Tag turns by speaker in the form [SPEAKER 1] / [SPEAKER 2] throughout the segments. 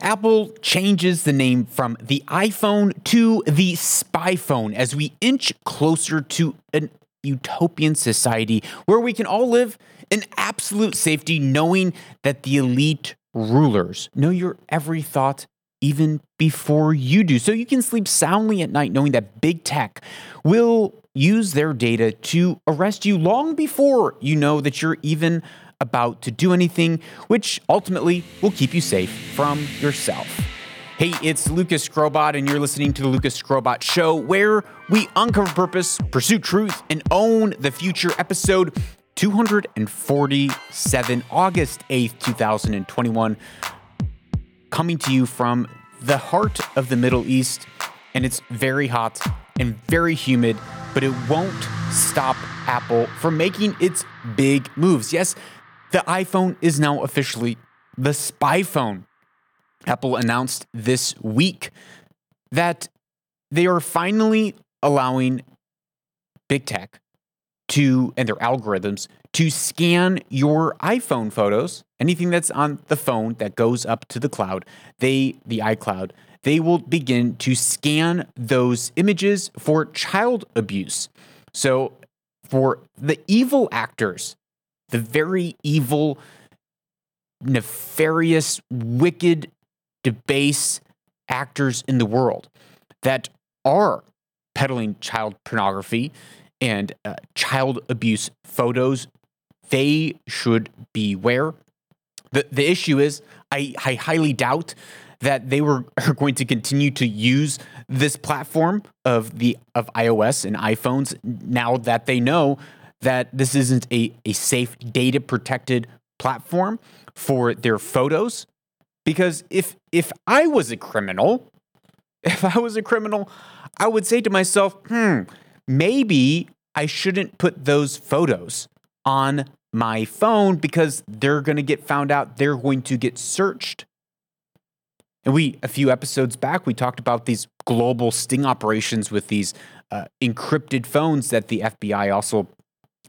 [SPEAKER 1] Apple changes the name from the iPhone to the spy phone as we inch closer to an utopian society where we can all live in absolute safety, knowing that the elite rulers know your every thought even before you do. So you can sleep soundly at night knowing that big tech will use their data to arrest you long before you know that you're even about to do anything, which ultimately will keep you safe from yourself. Hey, it's Lucas Skrobot, and you're listening to the Lucas Skrobot Show, where we uncover purpose, pursue truth, and own the future. Episode 247, August 8th, 2021, coming to you from the heart of the Middle East, and it's very hot and very humid, but it won't stop Apple from making its big moves. Yes, the iPhone is now officially the spy phone. Apple announced this week that they are finally allowing big tech to and their algorithms to scan your iPhone photos, anything that's on the phone that goes up to the cloud, they the iCloud, they will begin to scan those images for child abuse. So for the evil actors the very evil, nefarious, wicked, debase actors in the world that are peddling child pornography and uh, child abuse photos, they should beware. The, the issue is, I, I highly doubt that they were are going to continue to use this platform of the of iOS and iPhones now that they know that this isn't a, a safe data protected platform for their photos. Because if if I was a criminal, if I was a criminal, I would say to myself, hmm, maybe I shouldn't put those photos on my phone because they're going to get found out. They're going to get searched. And we, a few episodes back, we talked about these global sting operations with these uh, encrypted phones that the FBI also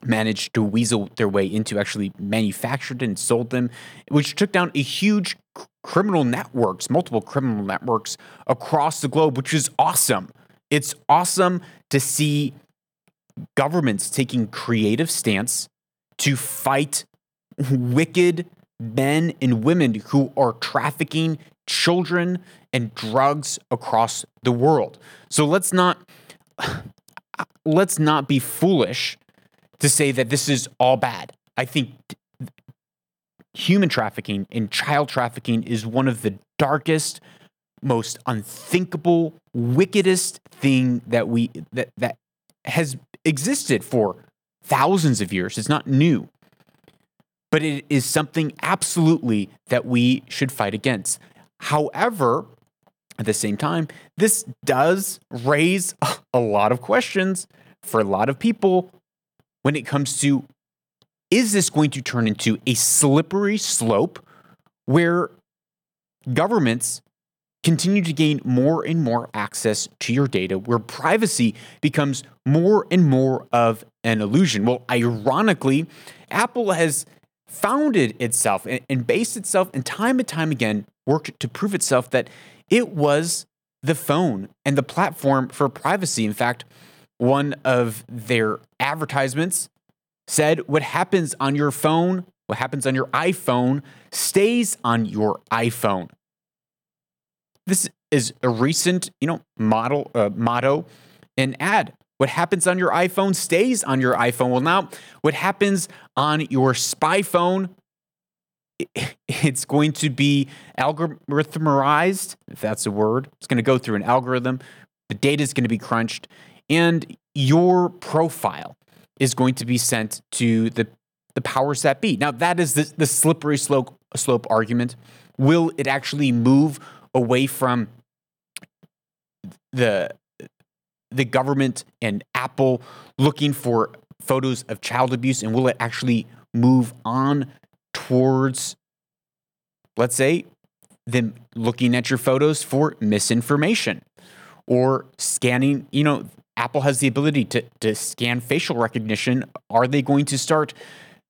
[SPEAKER 1] managed to weasel their way into actually manufactured and sold them, which took down a huge criminal networks, multiple criminal networks across the globe, which is awesome. It's awesome to see governments taking creative stance to fight wicked men and women who are trafficking children and drugs across the world. So let's not let's not be foolish to say that this is all bad. I think human trafficking and child trafficking is one of the darkest, most unthinkable, wickedest thing that we that that has existed for thousands of years. It's not new. But it is something absolutely that we should fight against. However, at the same time, this does raise a lot of questions for a lot of people when it comes to is this going to turn into a slippery slope where governments continue to gain more and more access to your data, where privacy becomes more and more of an illusion? Well, ironically, Apple has founded itself and based itself and time and time again worked to prove itself that it was the phone and the platform for privacy. In fact, one of their advertisements said what happens on your phone, what happens on your iPhone, stays on your iPhone. This is a recent, you know, model uh, motto and ad. What happens on your iPhone stays on your iPhone. Well, now what happens on your spy phone, it's going to be algorithmized, if that's a word. It's going to go through an algorithm. The data is going to be crunched, and your profile is going to be sent to the the powers that be. Now that is the, the slippery slope slope argument. Will it actually move away from the the government and Apple looking for photos of child abuse and will it actually move on towards let's say them looking at your photos for misinformation or scanning, you know, Apple has the ability to, to scan facial recognition. Are they going to start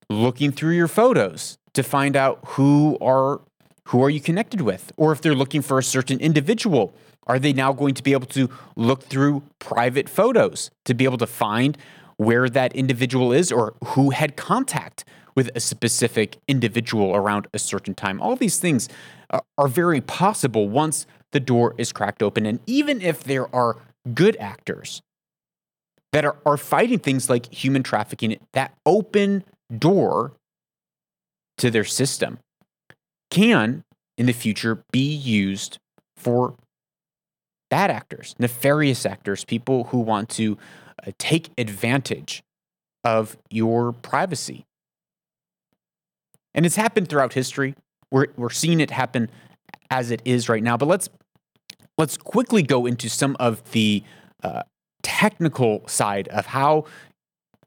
[SPEAKER 1] looking through your photos to find out who are who are you connected with? Or if they're looking for a certain individual, are they now going to be able to look through private photos to be able to find where that individual is or who had contact with a specific individual around a certain time? All these things uh, are very possible once the door is cracked open. And even if there are good actors that are, are fighting things like human trafficking, that open door to their system can in the future be used for bad actors, nefarious actors, people who want to uh, take advantage of your privacy. And it's happened throughout history. We're, we're seeing it happen as it is right now. But let's let's quickly go into some of the uh, technical side of how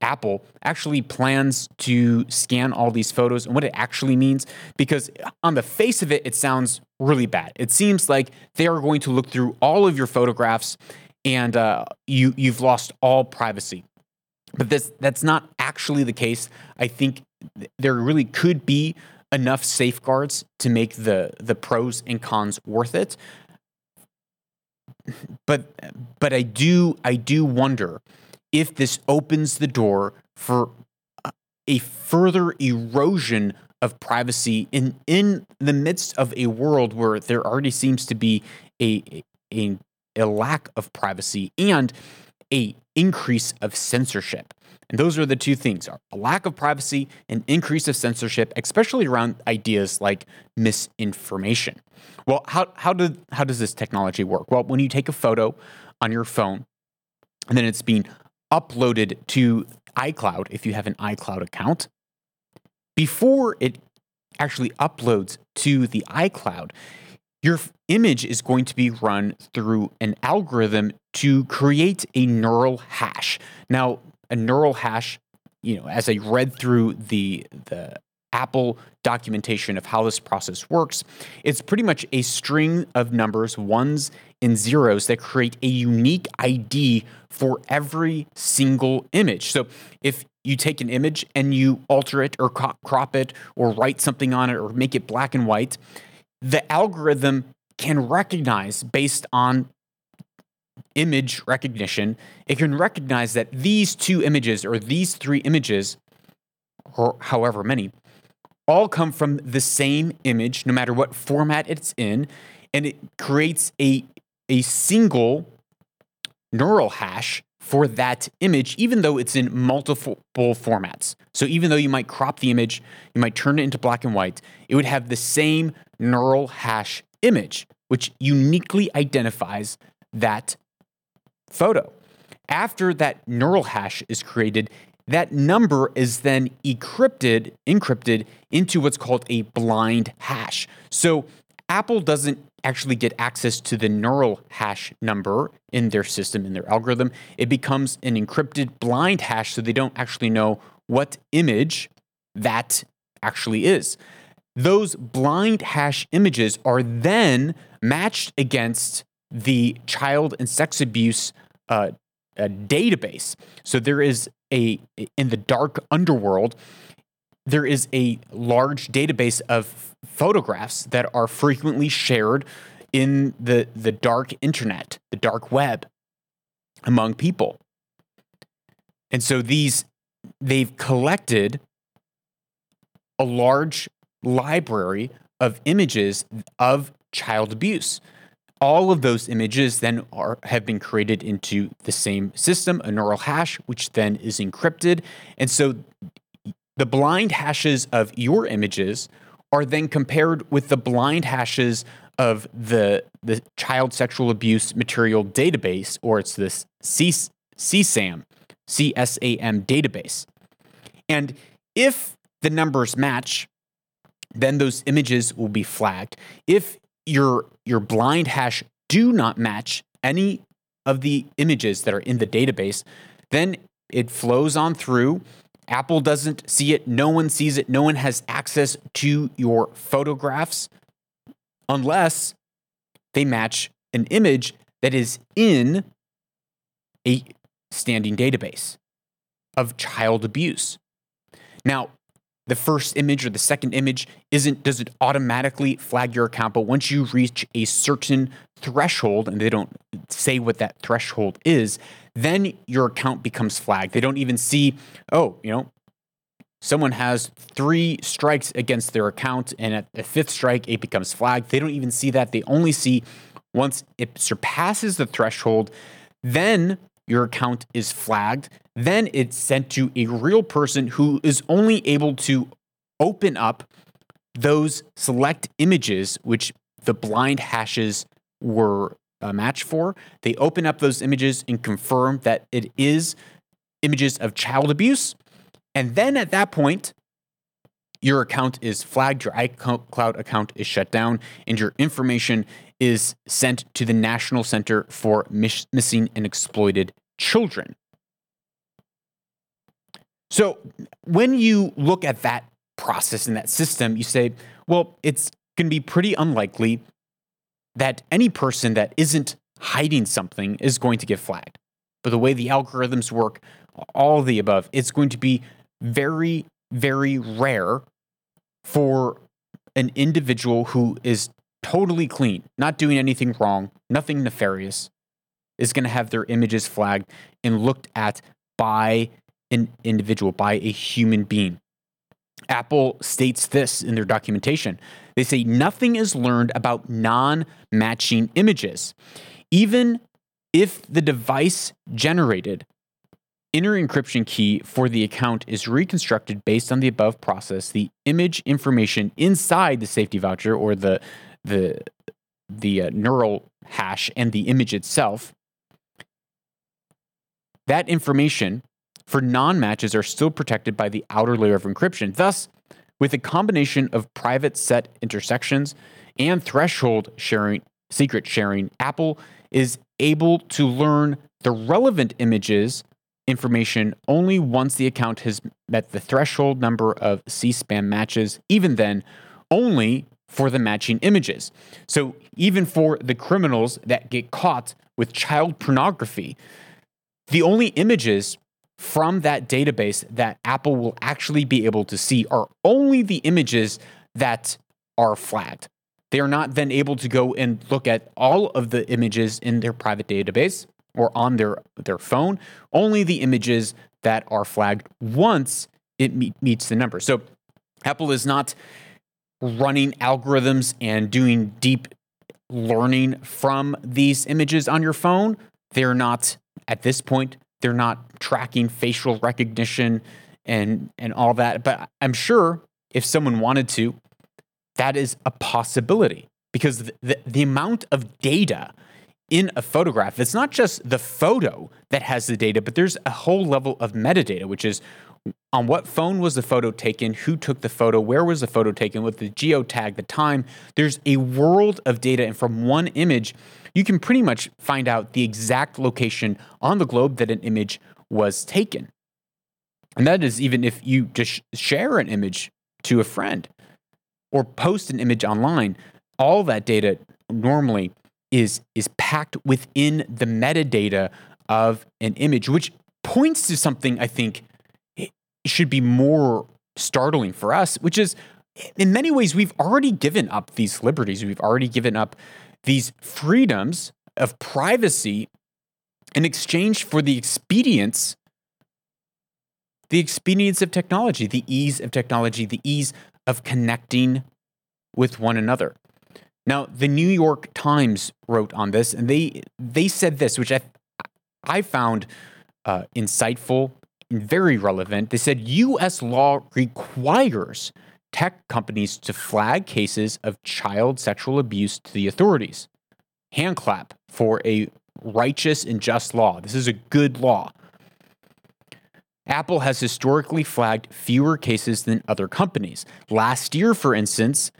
[SPEAKER 1] Apple actually plans to scan all these photos and what it actually means. Because on the face of it, it sounds really bad. It seems like they are going to look through all of your photographs and uh, you you've lost all privacy. But this that's not actually the case. I think there really could be enough safeguards to make the the pros and cons worth it. But but I do I do wonder if this opens the door for a further erosion of privacy in in the midst of a world where there already seems to be a a, a lack of privacy and a increase of censorship. And those are the two things a lack of privacy and increase of censorship, especially around ideas like misinformation. Well, how, how, did, how does this technology work? Well, when you take a photo on your phone and then it's being uploaded to iCloud, if you have an iCloud account, before it actually uploads to the iCloud, your image is going to be run through an algorithm to create a neural hash. Now, a neural hash, you know, as I read through the the Apple documentation of how this process works, it's pretty much a string of numbers, ones and zeros that create a unique ID for every single image. So if you take an image and you alter it or crop it or write something on it or make it black and white, the algorithm can recognize based on image recognition, it can recognize that these two images or these three images, or however many, all come from the same image, no matter what format it's in, and it creates a, a single neural hash for that image, even though it's in multiple formats. So even though you might crop the image, you might turn it into black and white, it would have the same neural hash image, which uniquely identifies that photo. After that neural hash is created, that number is then encrypted, encrypted into what's called a blind hash. So Apple doesn't actually get access to the neural hash number in their system, in their algorithm. It becomes an encrypted blind hash, so they don't actually know what image that actually is. Those blind hash images are then matched against the child and sex abuse uh, database. So there is a in the dark underworld. There is a large database of photographs that are frequently shared in the the dark internet, the dark web, among people. And so these they've collected a large library of images of child abuse all of those images then are have been created into the same system, a neural hash, which then is encrypted. And so the blind hashes of your images are then compared with the blind hashes of the the child sexual abuse material database, or it's this CSAM, CSAM database. And if the numbers match, then those images will be flagged. If your your blind hash do not match any of the images that are in the database, then it flows on through. Apple doesn't see it, no one sees it, no one has access to your photographs unless they match an image that is in a standing database of child abuse. Now, the first image or the second image isn't does it automatically flag your account? But once you reach a certain threshold and they don't say what that threshold is then your account becomes flagged. They don't even see oh you know someone has three strikes against their account and at the fifth strike it becomes flagged. They don't even see that. They only see once it surpasses the threshold then your account is flagged. Then it's sent to a real person who is only able to open up those select images, which the blind hashes were a match for. They open up those images and confirm that it is images of child abuse. And then at that point, your account is flagged, your iCloud account is shut down, and your information is sent to the National Center for Missing and Exploited Children. So when you look at that process and that system, you say, well, it's going to be pretty unlikely that any person that isn't hiding something is going to get flagged. But the way the algorithms work, all the above, it's going to be very, very rare for an individual who is totally clean, not doing anything wrong, nothing nefarious, is going to have their images flagged and looked at by an individual, by a human being. Apple states this in their documentation. They say nothing is learned about non matching images. Even if the device generated inner encryption key for the account is reconstructed based on the above process, the image information inside the safety voucher or the the the uh, neural hash and the image itself, that information for non matches are still protected by the outer layer of encryption. Thus, with a combination of private set intersections and threshold sharing, secret sharing, Apple is able to learn the relevant images information only once the account has met the threshold number of CSAM matches, even then, only for the matching images. So, even for the criminals that get caught with child pornography, the only images from that database that Apple will actually be able to see are only the images that are flagged. They are not then able to go and look at all of the images in their private database or on their, their phone, only the images that are flagged once it meet, meets the number. So Apple is not running algorithms and doing deep learning from these images on your phone. They're not, at this point, they're not tracking facial recognition and, and all that. But I'm sure if someone wanted to, that is a possibility because the, the, the amount of data in a photograph, it's not just the photo that has the data, but there's a whole level of metadata, which is on what phone was the photo taken, who took the photo, where was the photo taken, with the geotag, the time. There's a world of data, and from one image, you can pretty much find out the exact location on the globe that an image was taken. And that is even if you just share an image to a friend or post an image online, all that data normally is, is packed within the metadata of an image, which points to something I think should be more startling for us, which is in many ways, we've already given up these liberties. We've already given up these freedoms of privacy in exchange for the expedience, the expedience of technology, the ease of technology, the ease of connecting with one another. Now, the New York Times wrote on this, and they they said this, which I I found uh, insightful very relevant. They said US law requires tech companies to flag cases of child sexual abuse to the authorities. Hand clap for a righteous and just law. This is a good law. Apple has historically flagged fewer cases than other companies. Last year, for instance,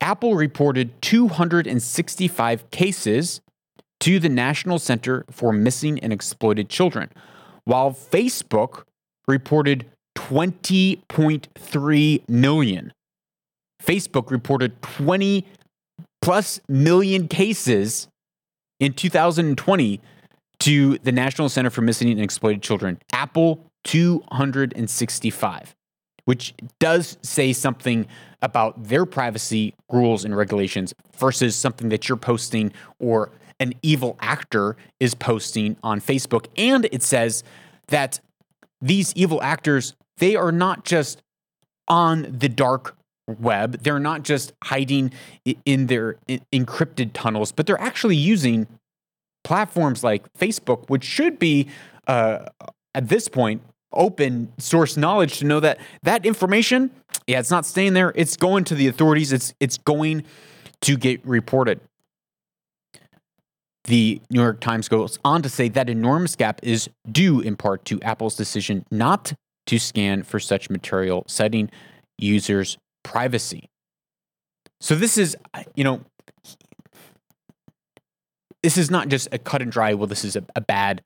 [SPEAKER 1] Apple reported 265 cases to the National Center for Missing and Exploited Children, while Facebook reported 20.3 million. Facebook reported 20 plus million cases in 2020 to the National Center for Missing and Exploited Children. Apple 265, which does say something about their privacy rules and regulations versus something that you're posting or an evil actor is posting on Facebook. And it says that these evil actors, they are not just on the dark web, they're not just hiding in their encrypted tunnels, but they're actually using platforms like Facebook, which should be uh, at this point open source knowledge to know that that information, yeah, it's not staying there. It's going to the authorities. It's it's going to get reported. The New York Times goes on to say that enormous gap is due in part to Apple's decision not to scan for such material, citing users' privacy. So this is, you know, this is not just a cut and dry. Well, this is a, a bad,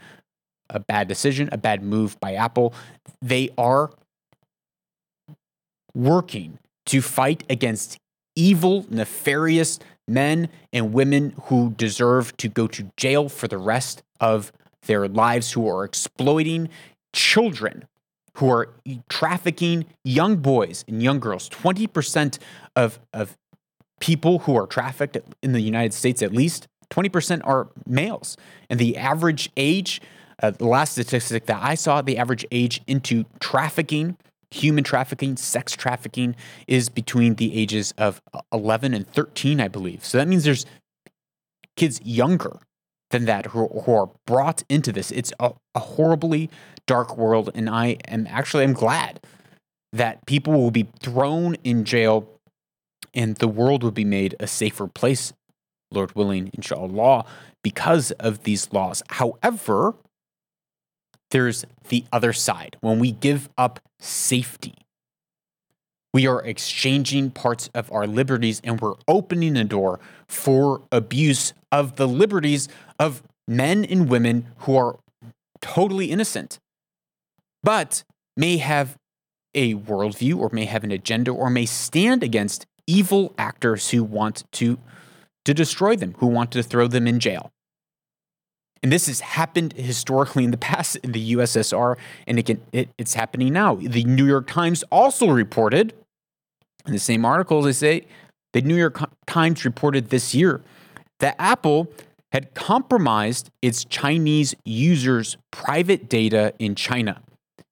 [SPEAKER 1] a bad decision, a bad move by Apple. They are working to fight against evil, nefarious men and women who deserve to go to jail for the rest of their lives, who are exploiting children, who are trafficking young boys and young girls. 20% of, of people who are trafficked in the United States, at least, 20% are males. And the average age, uh, the last statistic that I saw, the average age into trafficking, human trafficking, sex trafficking, is between the ages of 11 and 13, I believe. So that means there's kids younger than that who, who are brought into this. It's a, a horribly dark world. And I am actually, I'm glad that people will be thrown in jail and the world will be made a safer place Lord willing, inshallah, because of these laws. However, there's the other side. When we give up safety, we are exchanging parts of our liberties and we're opening the door for abuse of the liberties of men and women who are totally innocent, but may have a worldview or may have an agenda or may stand against evil actors who want to to destroy them, who want to throw them in jail. And this has happened historically in the past in the USSR, and it can, it, it's happening now. The New York Times also reported, in the same article, they say, the New York Times reported this year that Apple had compromised its Chinese users' private data in China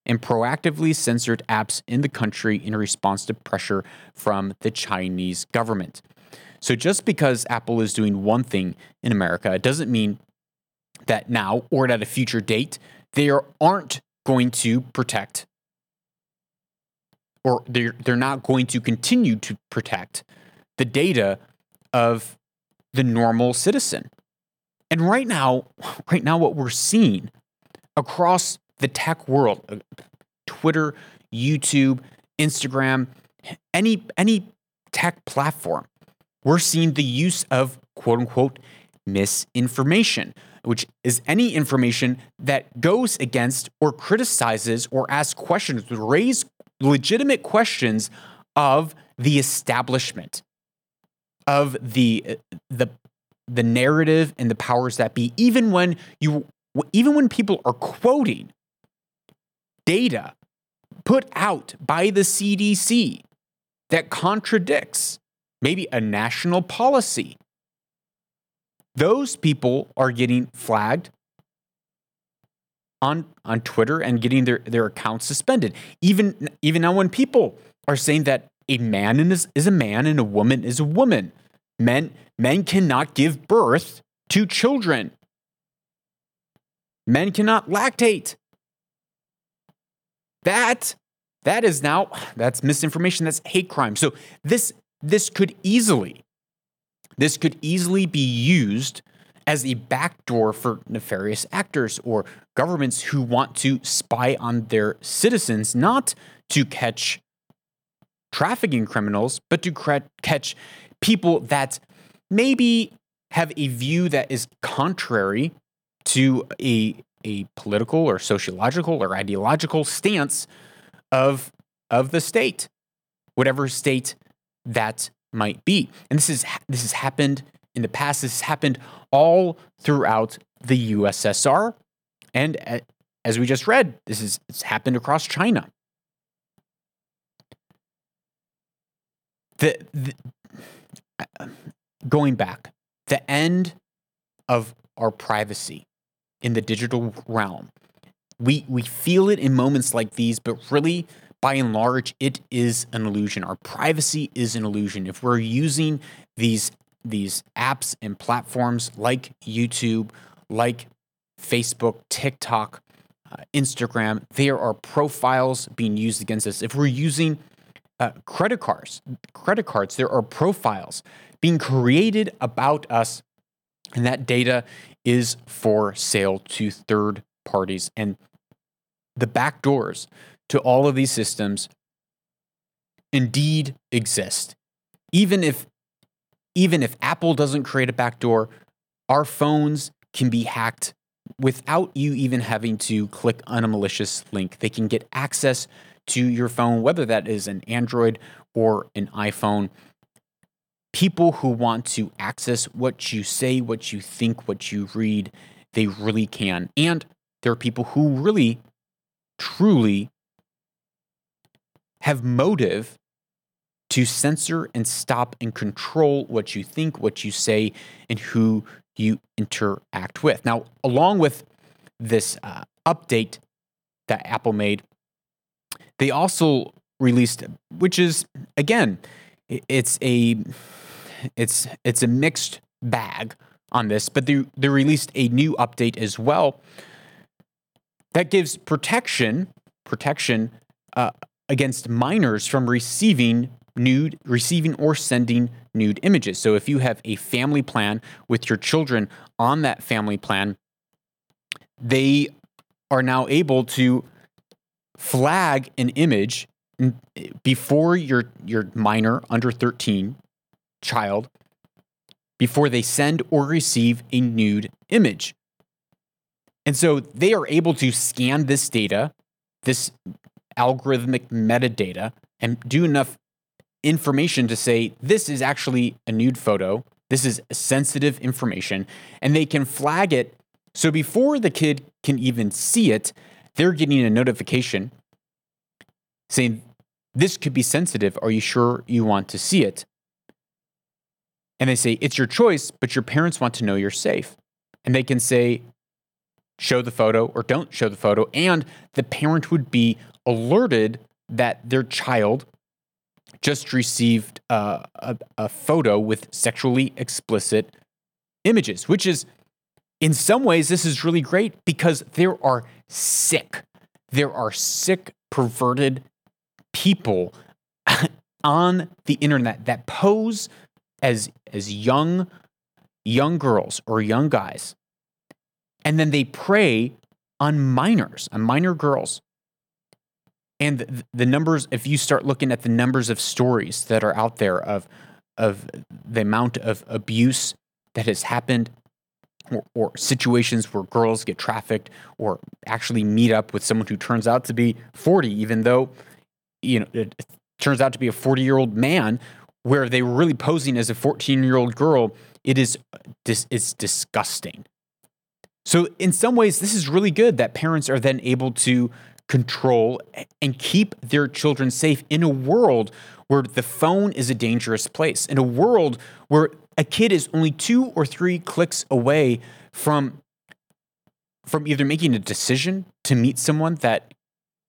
[SPEAKER 1] and proactively censored apps in the country in response to pressure from the Chinese government. So just because Apple is doing one thing in America, it doesn't mean that now or at a future date they are, aren't going to protect or they're, they're not going to continue to protect the data of the normal citizen. And right now, right now, what we're seeing across the tech world, uh, Twitter, YouTube, Instagram, any any tech platform, we're seeing the use of quote unquote misinformation, which is any information that goes against or criticizes or asks questions, raise legitimate questions of the establishment, of the the the narrative and the powers that be, even when you even when people are quoting data put out by the CDC that contradicts maybe a national policy. Those people are getting flagged on, on Twitter and getting their, their accounts suspended. Even, even now, when people are saying that a man is, is a man and a woman is a woman, men, men cannot give birth to children. Men cannot lactate. That that is now that's misinformation that's hate crime so this this could easily this could easily be used as a backdoor for nefarious actors or governments who want to spy on their citizens, not to catch trafficking criminals, but to catch people that maybe have a view that is contrary to a, a political or sociological or ideological stance of, of the state, whatever state that might be. And this is this has happened in the past. This has happened all throughout the USSR, and uh, as we just read, this is it's happened across China. the, the uh, going back, the end of our privacy in the digital realm. We we feel it in moments like these, but really by and large it is an illusion. Our privacy is an illusion. If we're using these these apps and platforms like YouTube, like Facebook, TikTok, uh, Instagram, there are profiles being used against us. If we're using uh, credit cards, credit cards, there are profiles being created about us, and that data is for sale to third parties. And the back doors to all of these systems indeed exist. Even if even if Apple doesn't create a backdoor, our phones can be hacked without you even having to click on a malicious link. They can get access to your phone, whether that is an Android or an iPhone. People who want to access what you say, what you think, what you read, they really can. And there are people who really, truly have motive to censor and stop and control what you think, what you say, and who you interact with. Now, along with this uh, update that Apple made, they also released, which is again, it's a it's it's a mixed bag on this, but they they released a new update as well that gives protection protection uh, against minors from receiving nude, receiving or sending nude images. So if you have a family plan with your children on that family plan, they are now able to flag an image before your your minor under 13 child before they send or receive a nude image. And so they are able to scan this data, this algorithmic metadata, and do enough information to say this is actually a nude photo, this is sensitive information, and they can flag it. So before the kid can even see it, they're getting a notification saying, This could be sensitive. Are you sure you want to see it? And they say, It's your choice, but your parents want to know you're safe. And they can say, Show the photo or don't show the photo. And the parent would be alerted that their child just received uh, a, a photo with sexually explicit images, which is, in some ways, this is really great because there are sick, there are sick, perverted people on the internet that pose as as young young girls or young guys and then they prey on minors on minor girls. And the, the numbers if you start looking at the numbers of stories that are out there of of the amount of abuse that has happened or, or, situations where girls get trafficked or actually meet up with someone who turns out to be 40 even though you know it turns out to be a 40 year old man where they were really posing as a 14 year old girl it is uh, it's disgusting so in some ways this is really good that parents are then able to control and keep their children safe in a world where the phone is a dangerous place, in a world where a kid is only two or three clicks away from, from either making a decision to meet someone that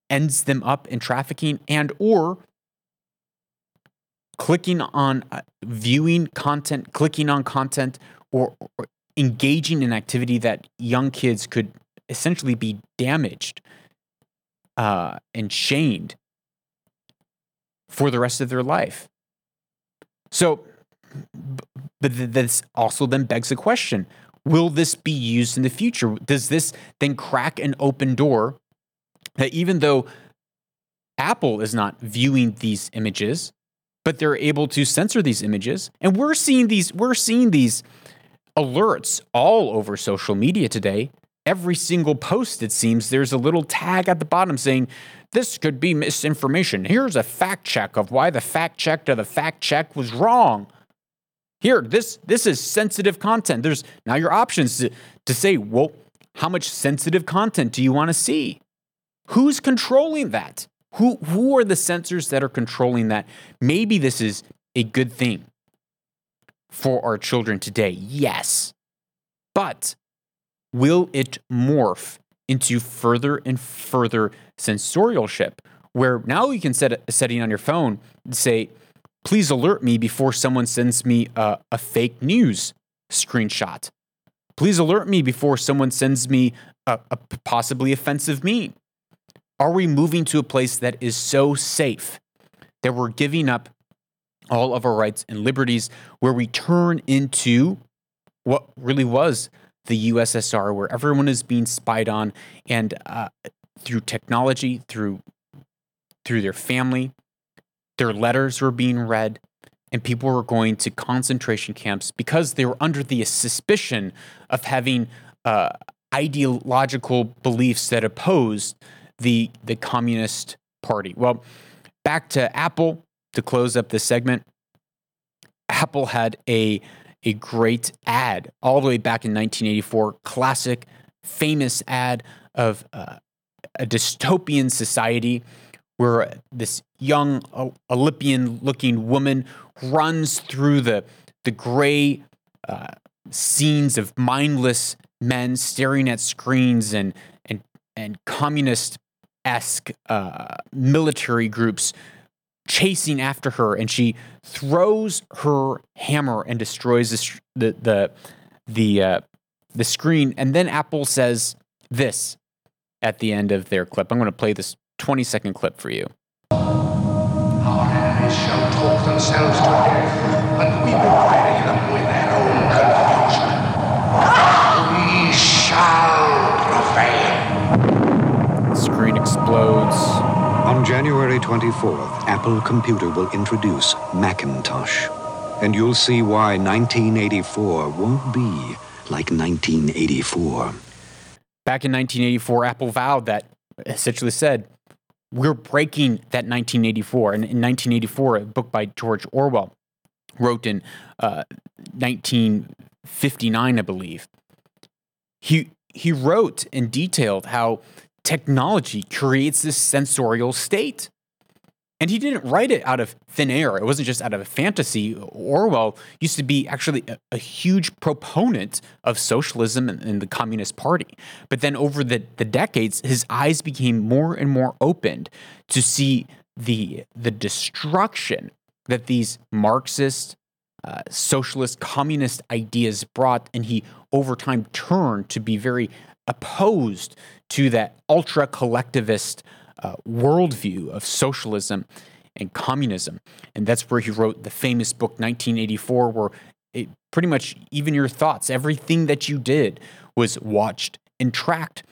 [SPEAKER 1] ends them up in trafficking and or clicking on uh, viewing content, clicking on content, or, or engaging in activity that young kids could essentially be damaged uh, and shamed for the rest of their life. So, but this also then begs the question will this be used in the future? Does this then crack an open door that even though Apple is not viewing these images, but they're able to censor these images, and we're seeing these, we're seeing these alerts all over social media today every single post, it seems, there's a little tag at the bottom saying, this could be misinformation. Here's a fact check of why the fact check to the fact check was wrong. Here, this this is sensitive content. There's now your options to, to say, well, how much sensitive content do you want to see? Who's controlling that? Who who are the censors that are controlling that? Maybe this is a good thing for our children today? Yes. But will it morph into further and further sensorialship where now you can set a setting on your phone and say, please alert me before someone sends me a, a fake news screenshot. Please alert me before someone sends me a, a possibly offensive meme. Are we moving to a place that is so safe that we're giving up all of our rights and liberties, where we turn into what really was the USSR, where everyone is being spied on, and uh, through technology, through through their family, their letters were being read, and people were going to concentration camps because they were under the suspicion of having uh, ideological beliefs that opposed the the Communist Party. Well, back to Apple to close up this segment. Apple had a a great ad all the way back in 1984, classic, famous ad of uh, a dystopian society where this young Olympian looking woman runs through the, the gray uh, scenes of mindless men staring at screens and, and, and communist esque uh, military groups chasing after her, and she throws her hammer and destroys the the the the, uh, the screen. And then Apple says this at the end of their clip. I'm going to play this 20 second clip for you.
[SPEAKER 2] Our enemies shall talk themselves to death, and we will bury them with their own confusion. We shall prevail.
[SPEAKER 1] The screen explodes.
[SPEAKER 3] On January 24th, Apple Computer will introduce Macintosh. And you'll see why 1984 won't be like 1984.
[SPEAKER 1] Back in 1984, Apple vowed that, essentially said, we're breaking that 1984. And in 1984, a book by George Orwell wrote in uh, 1959, I believe. He he wrote and detailed how technology creates this censorial state. And he didn't write it out of thin air. It wasn't just out of a fantasy. Orwell used to be actually a, a huge proponent of socialism and, and, the Communist Party. But then over the, the decades, his eyes became more and more opened to see the, the destruction that these Marxist, uh, socialist, communist ideas brought. And he, over time, turned to be very opposed to that ultra collectivist uh, worldview of socialism and communism. And that's where he wrote the famous book 1984, where it, pretty much even your thoughts, everything that you did was watched and tracked.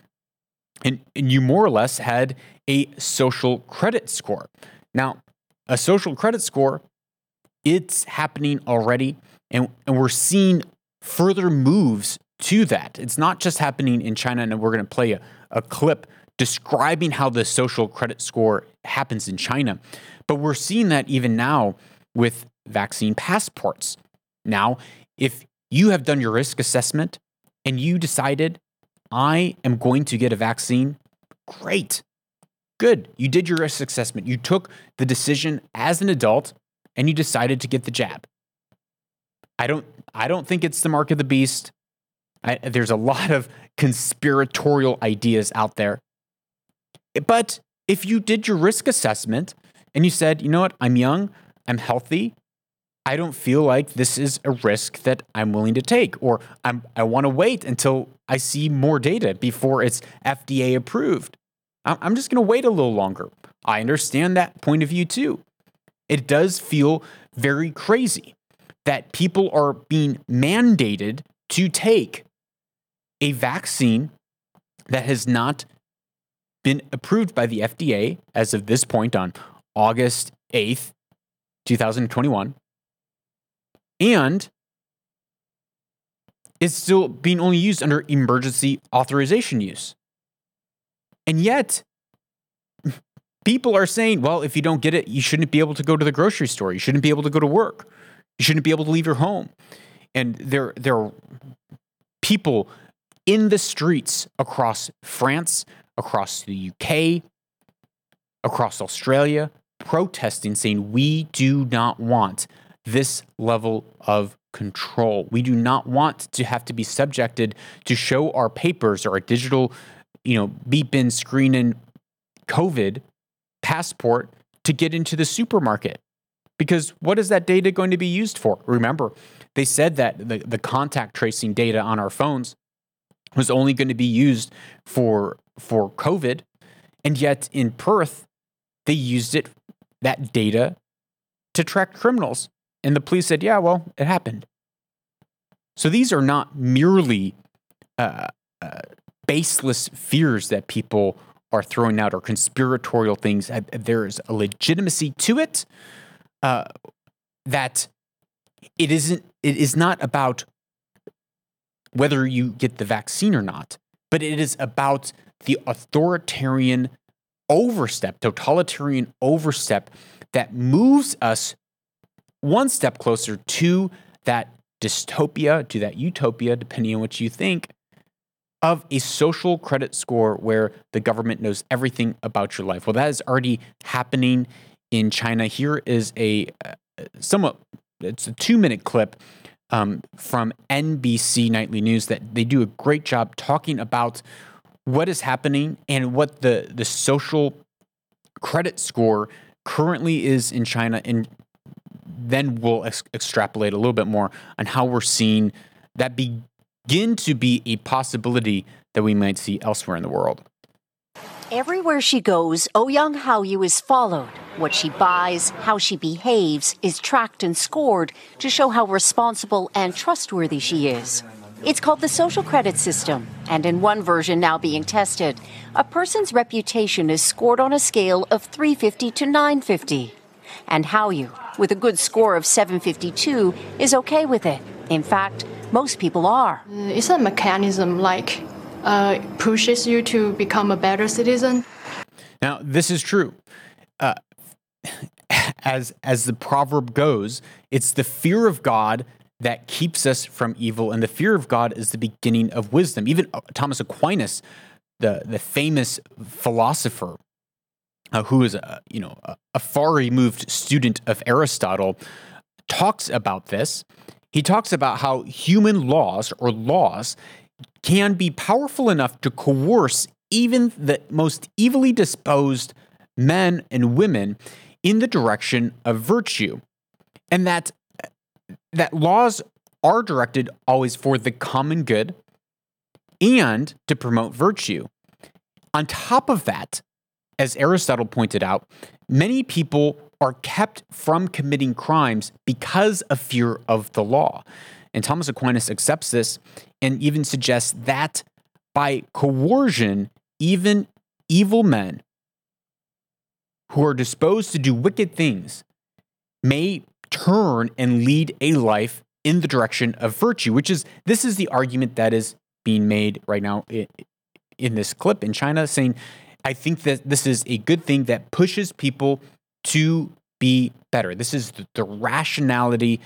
[SPEAKER 1] And, and you more or less had a social credit score. Now, a social credit score, it's happening already, and, and we're seeing further moves to that. It's not just happening in China, and we're going to play a, a clip describing how the social credit score happens in China. But we're seeing that even now with vaccine passports. Now, if you have done your risk assessment and you decided, I am going to get a vaccine, great. Good. You did your risk assessment. You took the decision as an adult and you decided to get the jab. I don't I don't think it's the mark of the beast. I, there's a lot of conspiratorial ideas out there. But if you did your risk assessment and you said, you know what, I'm young, I'm healthy, I don't feel like this is a risk that I'm willing to take, or I'm, I want to wait until I see more data before it's FDA approved. I'm just going to wait a little longer. I understand that point of view too. It does feel very crazy that people are being mandated to take a vaccine that has not been approved by the FDA as of this point on August 8th, 2021. And is still being only used under emergency authorization use. And yet, people are saying, well, if you don't get it, you shouldn't be able to go to the grocery store. You shouldn't be able to go to work. You shouldn't be able to leave your home. And there, there are people in the streets across France, across the UK, across Australia, protesting, saying, We do not want this level of control. We do not want to have to be subjected to show our papers or our digital, you know, beep in, screen in COVID passport to get into the supermarket. Because what is that data going to be used for? Remember, they said that the, the contact tracing data on our phones was only going to be used for for COVID, and yet in Perth, they used it that data to track criminals. And the police said, "Yeah, well, it happened." So these are not merely uh, uh, baseless fears that people are throwing out or conspiratorial things. Uh, there is a legitimacy to it uh, that it isn't. It is not about whether you get the vaccine or not, but it is about the authoritarian overstep, totalitarian overstep that moves us one step closer to that dystopia, to that utopia, depending on what you think, of a social credit score where the government knows everything about your life. Well, that is already happening in China. Here is a uh, somewhat, it's a two minute clip um, from NBC Nightly News that they do a great job talking about what is happening and what the, the social credit score currently is in China. And then we'll ex- extrapolate a little bit more on how we're seeing that begin to be a possibility that we might see elsewhere in the world.
[SPEAKER 4] Everywhere she goes, oh Ouyang Haoyu is followed. What she buys, how she behaves, is tracked and scored to show how responsible and trustworthy she is. It's called the social credit system, and in one version now being tested, a person's reputation is scored on a scale of 350 to 950. And Haoyu, with a good score of 752, is okay with it. In fact, most people are.
[SPEAKER 5] Uh, it's a mechanism like uh, pushes you to become a better citizen.
[SPEAKER 1] Now, this is true. Uh, as as the proverb goes, it's the fear of God that keeps us from evil, and the fear of God is the beginning of wisdom. Even uh, Thomas Aquinas, the the famous philosopher, uh, who is a you know a, a far removed student of Aristotle, talks about this. He talks about how human laws or laws can be powerful enough to coerce even the most evilly disposed men and women in the direction of virtue. And that that laws are directed always for the common good and to promote virtue. On top of that, as Aristotle pointed out, many people are kept from committing crimes because of fear of the law. And Thomas Aquinas accepts this and even suggests that by coercion, even evil men who are disposed to do wicked things may turn and lead a life in the direction of virtue, which is this is the argument that is being made right now in this clip in China, saying, I think that this is a good thing that pushes people to be better. This is the rationality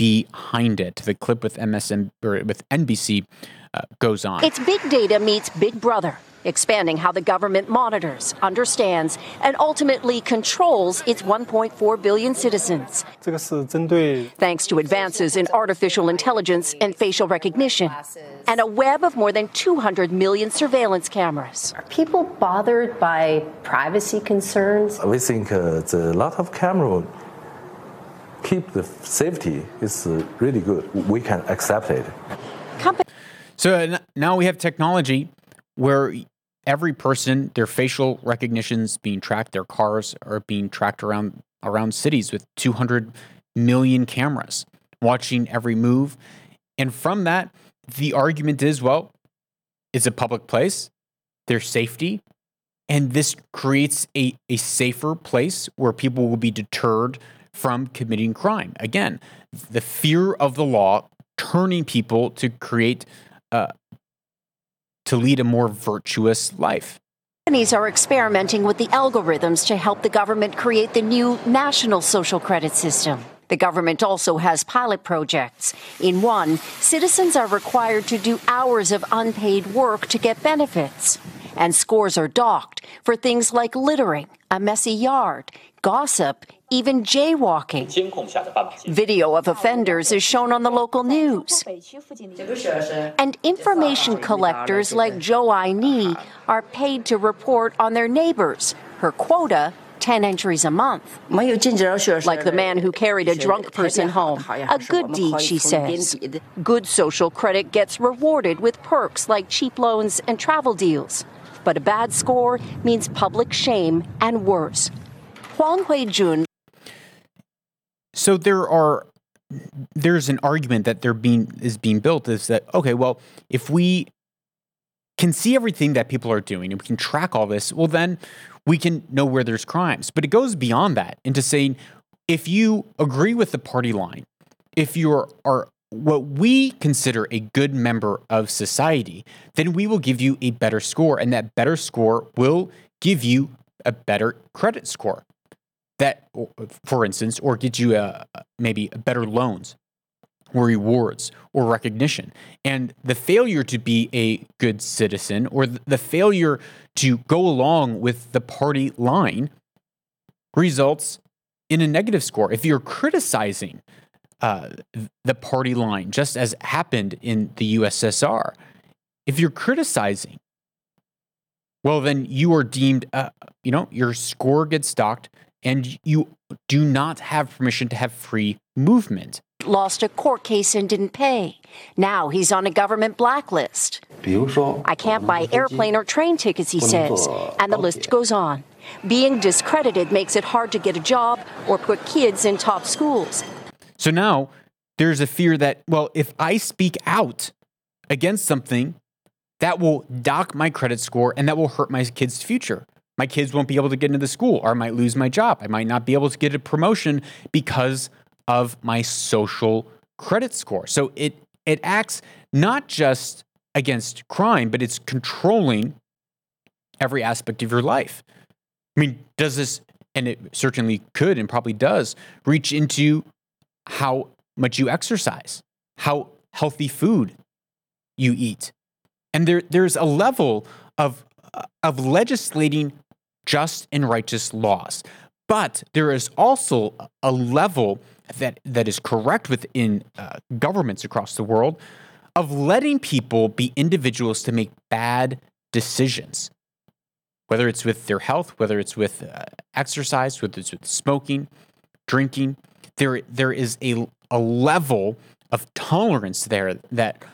[SPEAKER 1] behind it. The clip with MSN or with NBC uh, goes on.
[SPEAKER 4] It's big data meets Big Brother, expanding how the government monitors, understands, and ultimately controls its 1.4 billion citizens. Thanks to advances in artificial intelligence and facial recognition, and a web of more than 200 million surveillance cameras.
[SPEAKER 6] Are people bothered by privacy concerns?
[SPEAKER 7] We think uh, a lot of camera keep the safety is uh, really good. We can accept it.
[SPEAKER 1] So uh, now we have technology where every person, their facial recognition's being tracked, their cars are being tracked around around cities with 200 million cameras watching every move. And from that, the argument is, well, it's a public place, there's safety, and this creates a, a safer place where people will be deterred from committing crime. Again, the fear of the law turning people to create, uh, to lead a more virtuous life.
[SPEAKER 4] Companies are experimenting with the algorithms to help the government create the new national social credit system. The government also has pilot projects. In one, citizens are required to do hours of unpaid work to get benefits. And scores are docked for things like littering, a messy yard, gossip, even jaywalking. Video of offenders is shown on the local news. And information collectors like Zhou Ai Ni are paid to report on their neighbors. Her quota 10 entries a month. Like the man who carried a drunk person home. A good deed, she says. Good social credit gets rewarded with perks like cheap loans and travel deals. But a bad score means public shame and worse. Huang Huijun.
[SPEAKER 1] So there are there's an argument that there being is being built is that okay, well, if we can see everything that people are doing and we can track all this, well then we can know where there's crimes. But it goes beyond that into saying if you agree with the party line, if you are, are what we consider a good member of society, then we will give you a better score. And that better score will give you a better credit score. That, for instance, or get you a, maybe better loans or rewards or recognition. And the failure to be a good citizen or the failure to go along with the party line results in a negative score. If you're criticizing uh, the party line, just as happened in the USSR, if you're criticizing, well, then you are deemed, uh, you know, your score gets docked and you do not have permission to have free movement
[SPEAKER 4] lost a court case and didn't pay. Now he's on a government blacklist. I can't buy airplane or train tickets, he says, and the list goes on. Being discredited makes it hard to get a job or put kids in top schools.
[SPEAKER 1] So now there's a fear that, well, if I speak out against something, that will dock my credit score and that will hurt my kids' future. My kids won't be able to get into the school, or I might lose my job. I might not be able to get a promotion because of my social credit score. So it it acts not just against crime, but it's controlling every aspect of your life. I mean, does this and it certainly could and probably does reach into how much you exercise, how healthy food you eat. And there there's a level of of legislating just and righteous laws. But there is also a level that that is correct within uh, governments across the world of letting people be individuals to make bad decisions, whether it's with their health, whether it's with uh, exercise, whether it's with smoking, drinking. There there is a a level of tolerance there that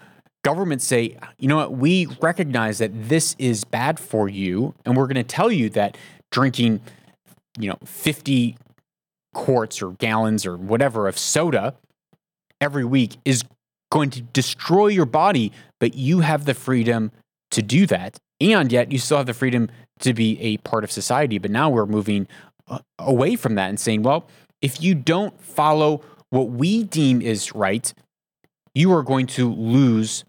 [SPEAKER 1] governments say, you know what, we recognize that this is bad for you, and we're going to tell you that drinking, you know, 50 quarts or gallons or whatever of soda every week is going to destroy your body, but you have the freedom to do that. And yet you still have the freedom to be a part of society. But now we're moving uh, away from that and saying, well, if you don't follow what we deem is right, you are going to lose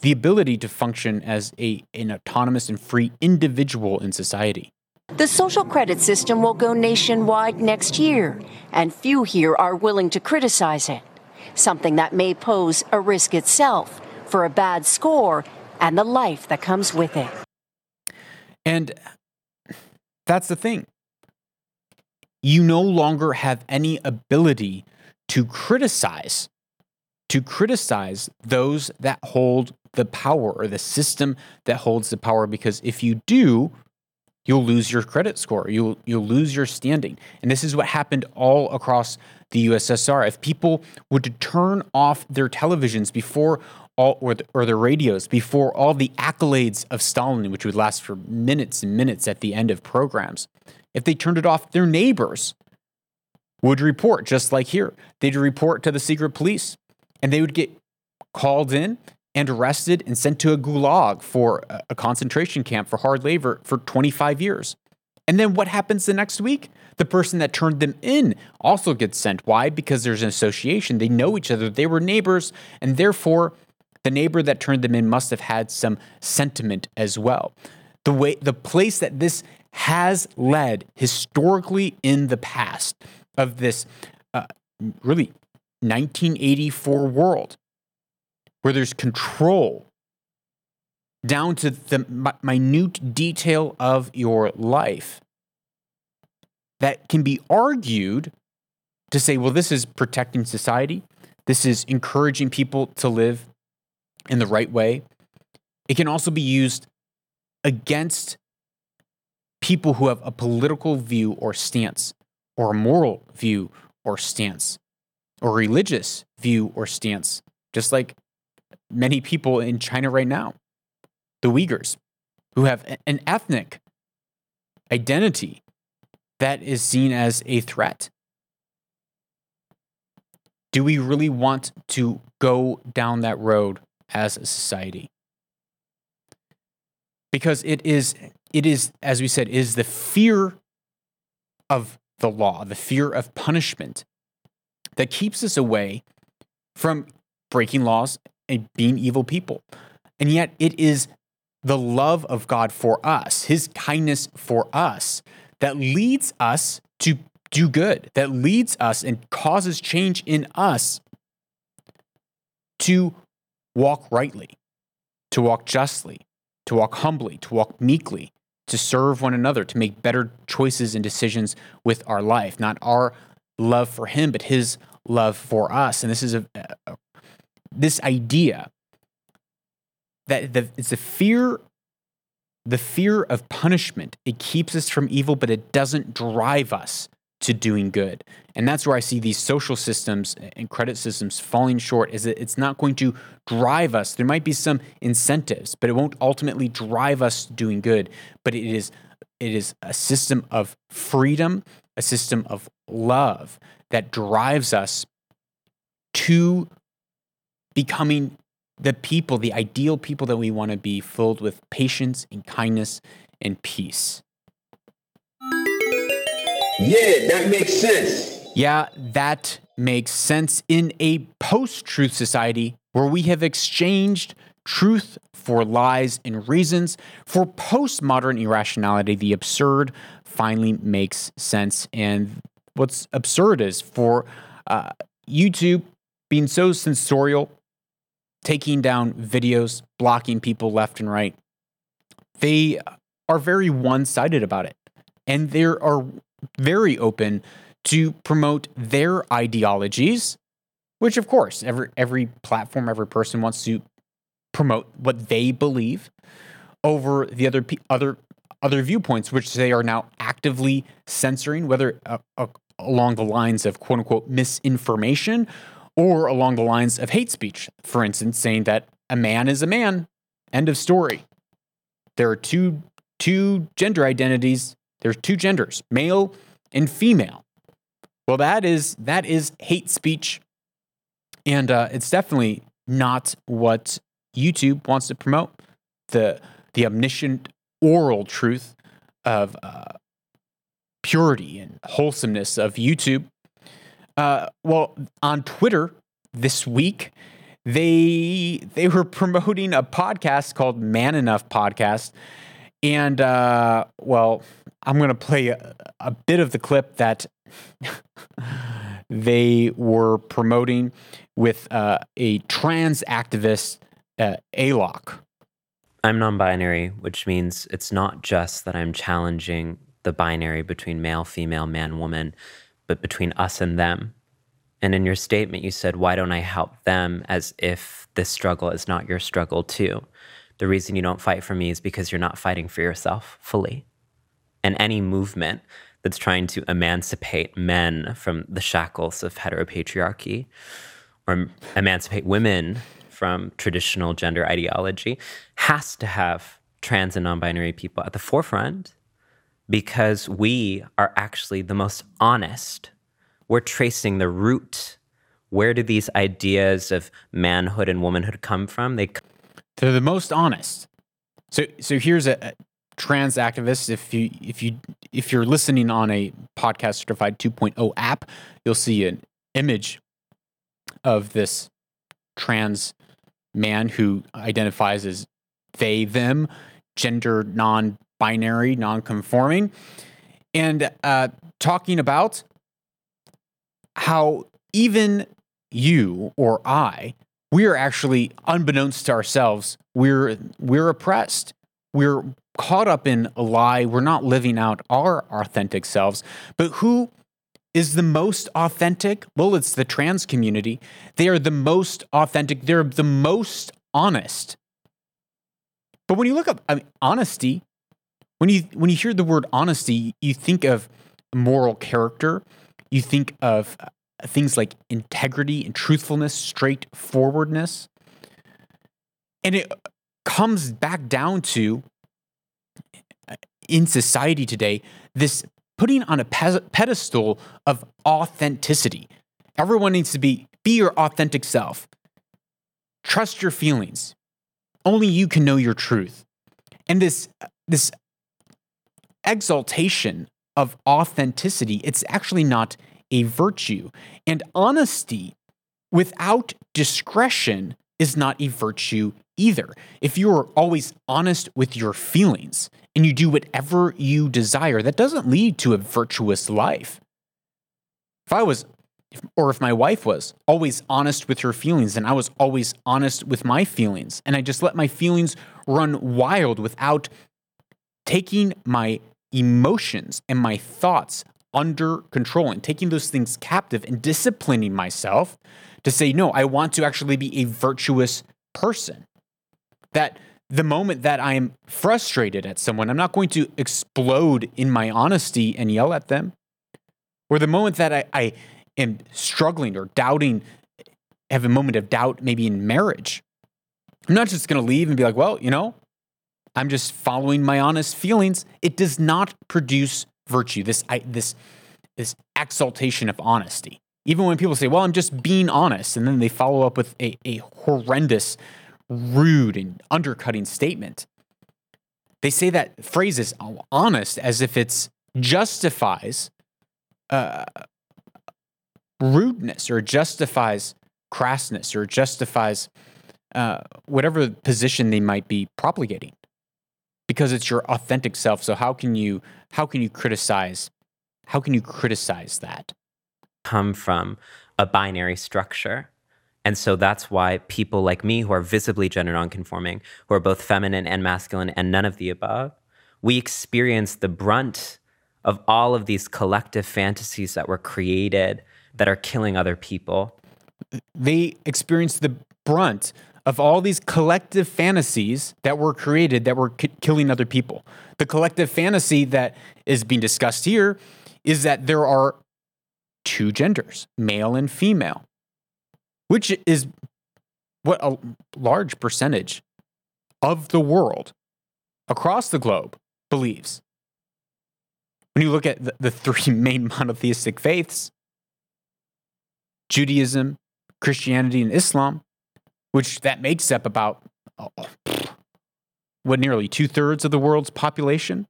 [SPEAKER 1] the ability to function as a, an autonomous and free individual in society.
[SPEAKER 4] The social credit system will go nationwide next year, and few here are willing to criticize it, something that may pose a risk itself for a bad score and the life that comes with it.
[SPEAKER 1] And that's the thing. You no longer have any ability to criticize to criticize those that hold the power or the system that holds the power because if you do you'll lose your credit score. You'll you'll lose your standing. And this is what happened all across the USSR. If people to turn off their televisions before all or, the, or their radios before all the accolades of Stalin, which would last for minutes and minutes at the end of programs, if they turned it off, their neighbors would report, just like here. They'd report to the secret police, and they would get called in and arrested and sent to a gulag for a concentration camp for hard labor for 25 years. And then what happens the next week? The person that turned them in also gets sent. Why? Because there's an association. They know each other. They were neighbors, and therefore the neighbor that turned them in must have had some sentiment as well. The way the place that this has led historically in the past of this uh, really 1984 world where there's control down to the minute detail of your life. that can be argued to say, well, this is protecting society. This is encouraging people to live in the right way. It can also be used against people who have a political view or stance, or a moral view or stance, or religious view or stance, just like many people in China right now, the Uyghurs, who have an ethnic identity that is seen as a threat. Do we really want to go down that road as a society? Because it is, it is, as we said, is the fear of the law, the fear of punishment that keeps us away from breaking laws being evil people. And yet it is the love of God for us, his kindness for us, that leads us to do good, that leads us and causes change in us to walk rightly, to walk justly, to walk humbly, to walk meekly, to serve one another, to make better choices and decisions with our life, not our love for him, but his love for us. And this is a, a this idea that the, it's a fear the fear of punishment. It keeps us from evil but it doesn't drive us to doing good. And that's where i see these social systems and credit systems falling short is that it's not going to drive us. There might be some incentives but it won't ultimately drive us doing good. But it is it is a system of freedom a system of love that drives us to becoming the people, the ideal people that we want to be, filled with patience and kindness and peace.
[SPEAKER 8] Yeah, that makes sense.
[SPEAKER 1] Yeah, that makes sense in a post truth society where we have exchanged truth for lies and reasons. For postmodern irrationality, the absurd finally makes sense. And what's absurd is for uh, YouTube being so censorial taking down videos, blocking people left and right. They are very one sided about it. And they are very open to promote their ideologies, which, of course, every, every platform, every person wants to promote what they believe over the other other other viewpoints, which they are now actively censoring, whether uh, uh, along the lines of quote unquote misinformation or along the lines of hate speech, for instance, saying that a man is a man. End of story. There are two two gender identities. There's two genders, male and female. Well, that is that is hate speech, and uh, it's definitely not what YouTube wants to promote. the The omniscient oral truth of uh, purity and wholesomeness of YouTube uh, well, on Twitter this week, they they were promoting a podcast called Man Enough Podcast, and uh, well, I'm gonna play a, a bit of the clip that they were promoting with uh, a trans activist, uh, Alok.
[SPEAKER 9] I'm non binary, which means it's not just that I'm challenging the binary between male, female, man, woman but between us and them. And in your statement, you said, Why don't I help them as if this struggle is not your struggle too? The reason you don't fight for me is because you're not fighting for yourself fully. And any movement that's trying to emancipate men from the shackles of heteropatriarchy or emancipate women from traditional gender ideology has to have trans and non binary people at the forefront because we are actually the most honest. We're tracing the root. Where do these ideas of manhood and womanhood come from? They
[SPEAKER 1] they're the most honest. So so here's a, a trans activist. If you if you if you're listening on a podcast certified 2.0 app, you'll see an image of this trans man who identifies as they them gender non binary, non conforming, and uh, talking about how even you or I, we are actually, unbeknownst to ourselves, we're, we're oppressed. We're caught up in a lie. We're not living out our authentic selves. But who is the most authentic? Well, it's the trans community. They are the most authentic. They're the most honest. But when you look up I mean, honesty, when you when you hear the word honesty, you think of moral character. You think of uh, things like integrity and truthfulness, straightforwardness. And it comes back down to uh, in society today this putting on a pedestal of authenticity. Everyone needs to be be your authentic self. Trust your feelings. Only you can know your truth. And this this exaltation of authenticity, it's actually not a virtue. And honesty without discretion is not a virtue either. If you're always honest with your feelings and you do whatever you desire, that doesn't lead to a virtuous life. If I was, or if my wife was always honest with her feelings and I was always honest with my feelings, and I just let my feelings run wild without taking my emotions and my thoughts under control and taking those things captive and disciplining myself to say, no, I want to actually be a virtuous person. That the moment that I'm frustrated at someone, I'm not going to explode in my honesty and yell at them. Or the moment that I, I am struggling or doubting, have a moment of doubt, maybe in marriage, I'm not just going to leave and be like, well, you know, I'm just following my honest feelings. It does not produce virtue. This I, this this exaltation of honesty. Even when people say, "Well, I'm just being honest," and then they follow up with a, a horrendous, rude, and undercutting statement. They say that phrase is honest as if it justifies uh, rudeness or justifies crassness or justifies uh, whatever position they might be propagating because it's your authentic self. So how can you how can you criticize how can you criticize that?
[SPEAKER 9] Come from a binary structure. And so that's why people like me who are visibly gender nonconforming, who are both feminine and masculine and none of the above, we experience the brunt of all of these collective fantasies that were created that are killing other people.
[SPEAKER 1] They experience the brunt of all these collective fantasies that were created that were k- killing other people. The collective fantasy that is being discussed here is that there are two genders, male and female, which is what a large percentage of the world across the globe believes. When you look at the, the three main monotheistic faiths Judaism, Christianity, and Islam, which that makes up about oh, what nearly two thirds of the world's population.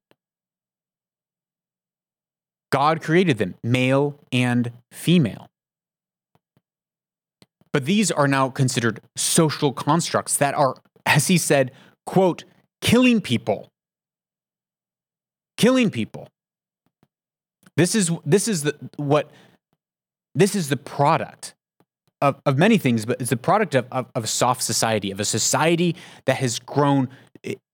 [SPEAKER 1] God created them, male and female. But these are now considered social constructs that are, as he said, quote, killing people. Killing people. This is this is the what this is the product of, of many things, but it's a product of, of, of a soft society, of a society that has grown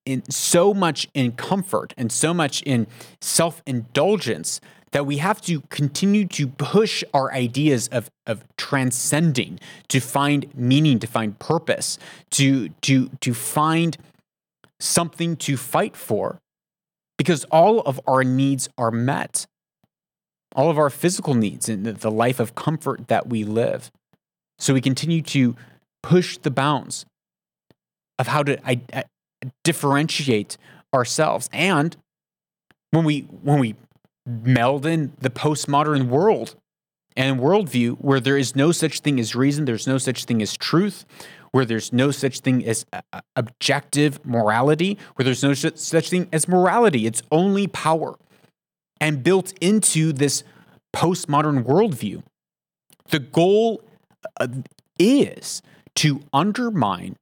[SPEAKER 1] in so much in comfort and so much in self indulgence that we have to continue to push our ideas of, of transcending to find meaning, to find purpose, to, to, to find something to fight for, because all of our needs are met. All of our physical needs and the life of comfort that we live. So we continue to push the bounds of how to I, I, differentiate ourselves. And when we when we meld in the postmodern world and worldview where there is no such thing as reason, there's no such thing as truth, where there's no such thing as objective morality, where there's no such thing as morality, it's only power. And built into this postmodern worldview, the goal uh, Uh, is to undermine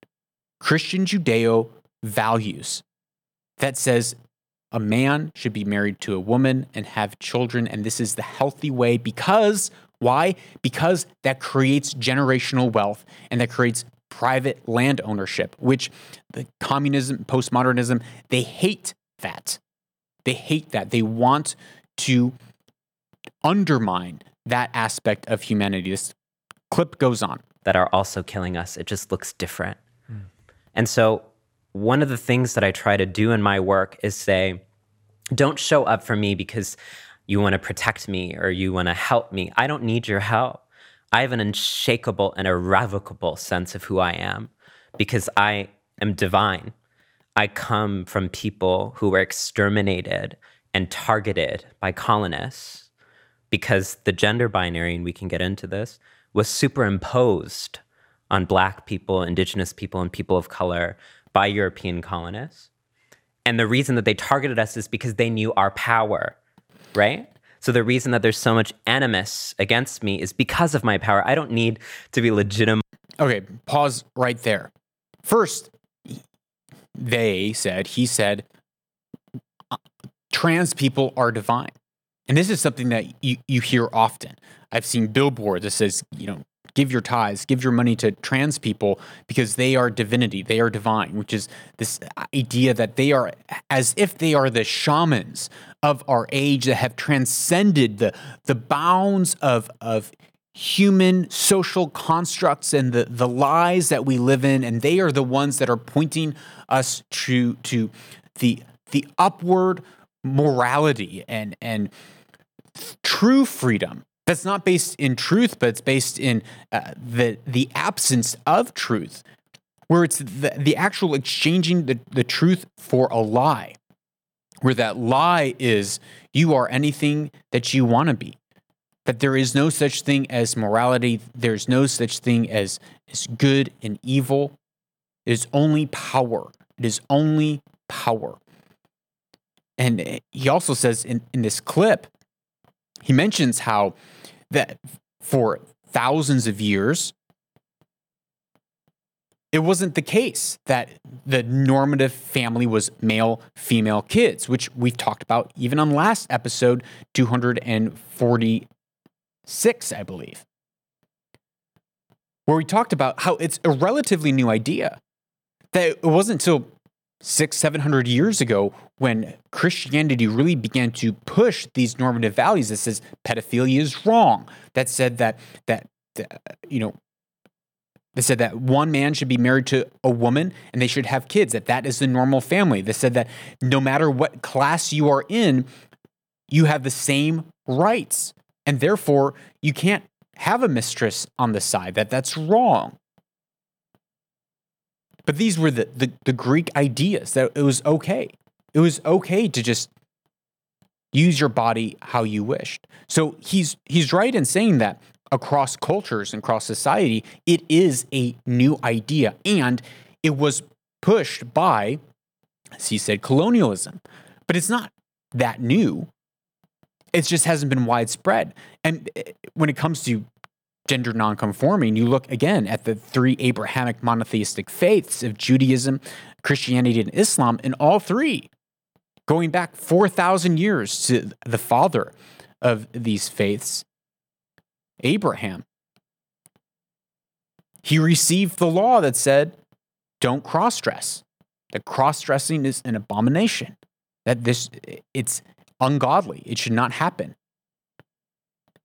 [SPEAKER 1] Christian Judeo values that says a man should be married to a woman and have children, and this is the healthy way because why? Because that creates generational wealth and that creates private land ownership, which the communism, postmodernism, they hate that. They hate that. They want to undermine that aspect of humanity. This clip goes on.
[SPEAKER 9] that are also killing us. It just looks different. Hmm. And so, one of the things that I try to do in my work is say, don't show up for me because you want to protect me or you want to help me. I don't need your help. I have an unshakable and irrevocable sense of who I am because I am divine. I come from people who were exterminated and targeted by colonists because the gender binary, and we can get into this, was superimposed on Black people, Indigenous people, and people of color by European colonists. And the reason that they targeted us is because they knew our power, right? So the reason that there's so much animus against me is because of my power. I don't need to be legitimate.
[SPEAKER 1] Okay, pause right there. First, they said, he said, uh, trans people are divine. And this is something that you, you hear often. I've seen billboards that says, you know, give your tithes, give your money to trans people because they are divinity, they are divine, which is this idea that they are as if they are the shamans of our age that have transcended the, the bounds of, of human social constructs and the, the lies that we live in, and they are the ones that are pointing us to, to the, the upward morality and, and true freedom that's not based in truth, but it's based in uh, the the absence of truth, where it's the, the actual exchanging the, the truth for a lie, where that lie is you are anything that you want to be, that there is no such thing as morality, there's no such thing as, as good and evil. It is only power. It is only power. And he also says in, in this clip, he mentions how that for thousands of years, it wasn't the case that the normative family was male female kids, which we've talked about even on last episode 246, I believe, where we talked about how it's a relatively new idea. That it wasn't until six, seven hundred years ago when Christianity really began to push these normative values that says pedophilia is wrong. That said that that, that you know they said that one man should be married to a woman and they should have kids. That that is the normal family. They said that no matter what class you are in, you have the same rights, and therefore you can't have a mistress on the side. That that's wrong. But these were the, the, the Greek ideas that it was okay. It was okay to just use your body how you wished. So he's he's right in saying that across cultures and across society, it is a new idea. And it was pushed by, as he said, colonialism. But it's not that new. It just hasn't been widespread. And eh, when it comes to gender nonconforming, you look again at the three Abrahamic monotheistic faiths of Judaism, Christianity, and Islam, and all three going back 4,000 years to the father of these faiths, Abraham. He received the law that said, don't cross dress. That cross dressing is an abomination. That this it's ungodly. It should not happen.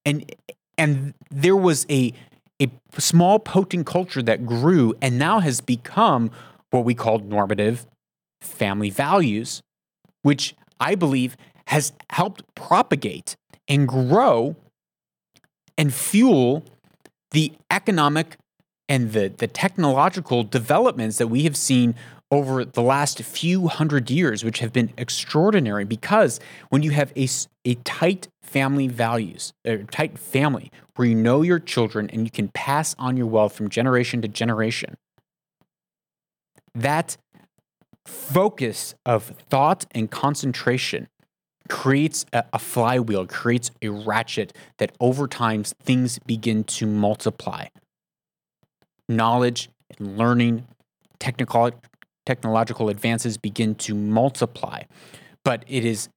[SPEAKER 1] And and there was a a small potent culture that grew and now has become what we call normative family values, which I believe has helped propagate and grow and fuel the economic and the, the technological developments that we have seen over the last few hundred years, which have been extraordinary because when you have a, a tight family values, a tight family where you know your children and you can pass on your wealth from generation to generation, that focus of thought and concentration creates a, a, flywheel, creates a ratchet that over time things begin to multiply. Knowledge and learning, technical, technological advances begin to multiply. But it is,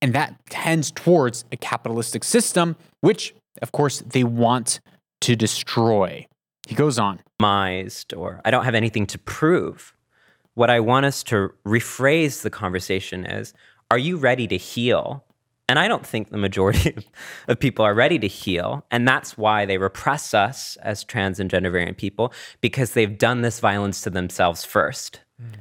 [SPEAKER 1] and that tends towards a capitalistic system, which, of course, they want to destroy. He goes on.
[SPEAKER 9] Or I don't have anything to prove what I want us to rephrase the conversation is Are you ready to heal? And I don't think the majority of people are ready to heal. And that's why they repress us as trans and gender variant people, because they've done this violence to themselves first. Mm.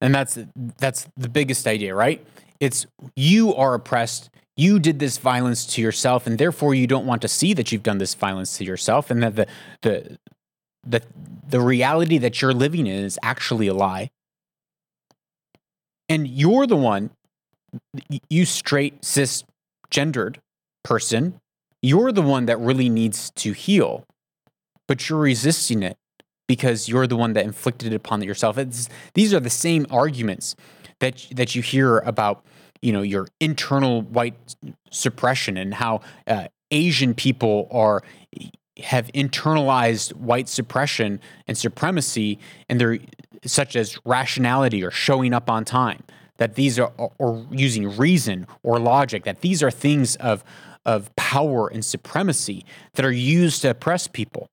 [SPEAKER 1] And that's that's the biggest idea, right? It's you are oppressed. You did this violence to yourself, and therefore you don't want to see that you've done this violence to yourself, and that the the the the reality that you're living in is actually a lie. And you're the one, you straight cisgendered person, you're the one that really needs to heal, but you're resisting it because you're the one that inflicted it upon yourself. It's, these are the same arguments that that you hear about, you know, your internal white suppression and how uh, Asian people are have internalized white suppression and supremacy, and they're such as rationality or showing up on time. That these are or using reason or logic. That these are things of of power and supremacy that are used to oppress people.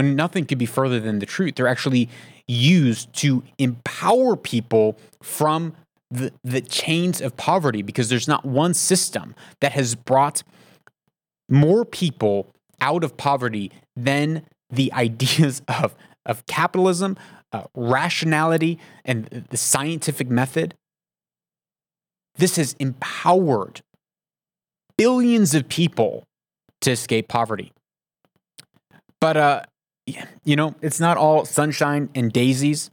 [SPEAKER 1] When nothing could be further than the truth, they're actually used to empower people from the, the chains of poverty because there's not one system that has brought more people out of poverty than the ideas of, of capitalism, uh, rationality, and the scientific method. This has empowered billions of people to escape poverty. But, uh, you know, it's not all sunshine and daisies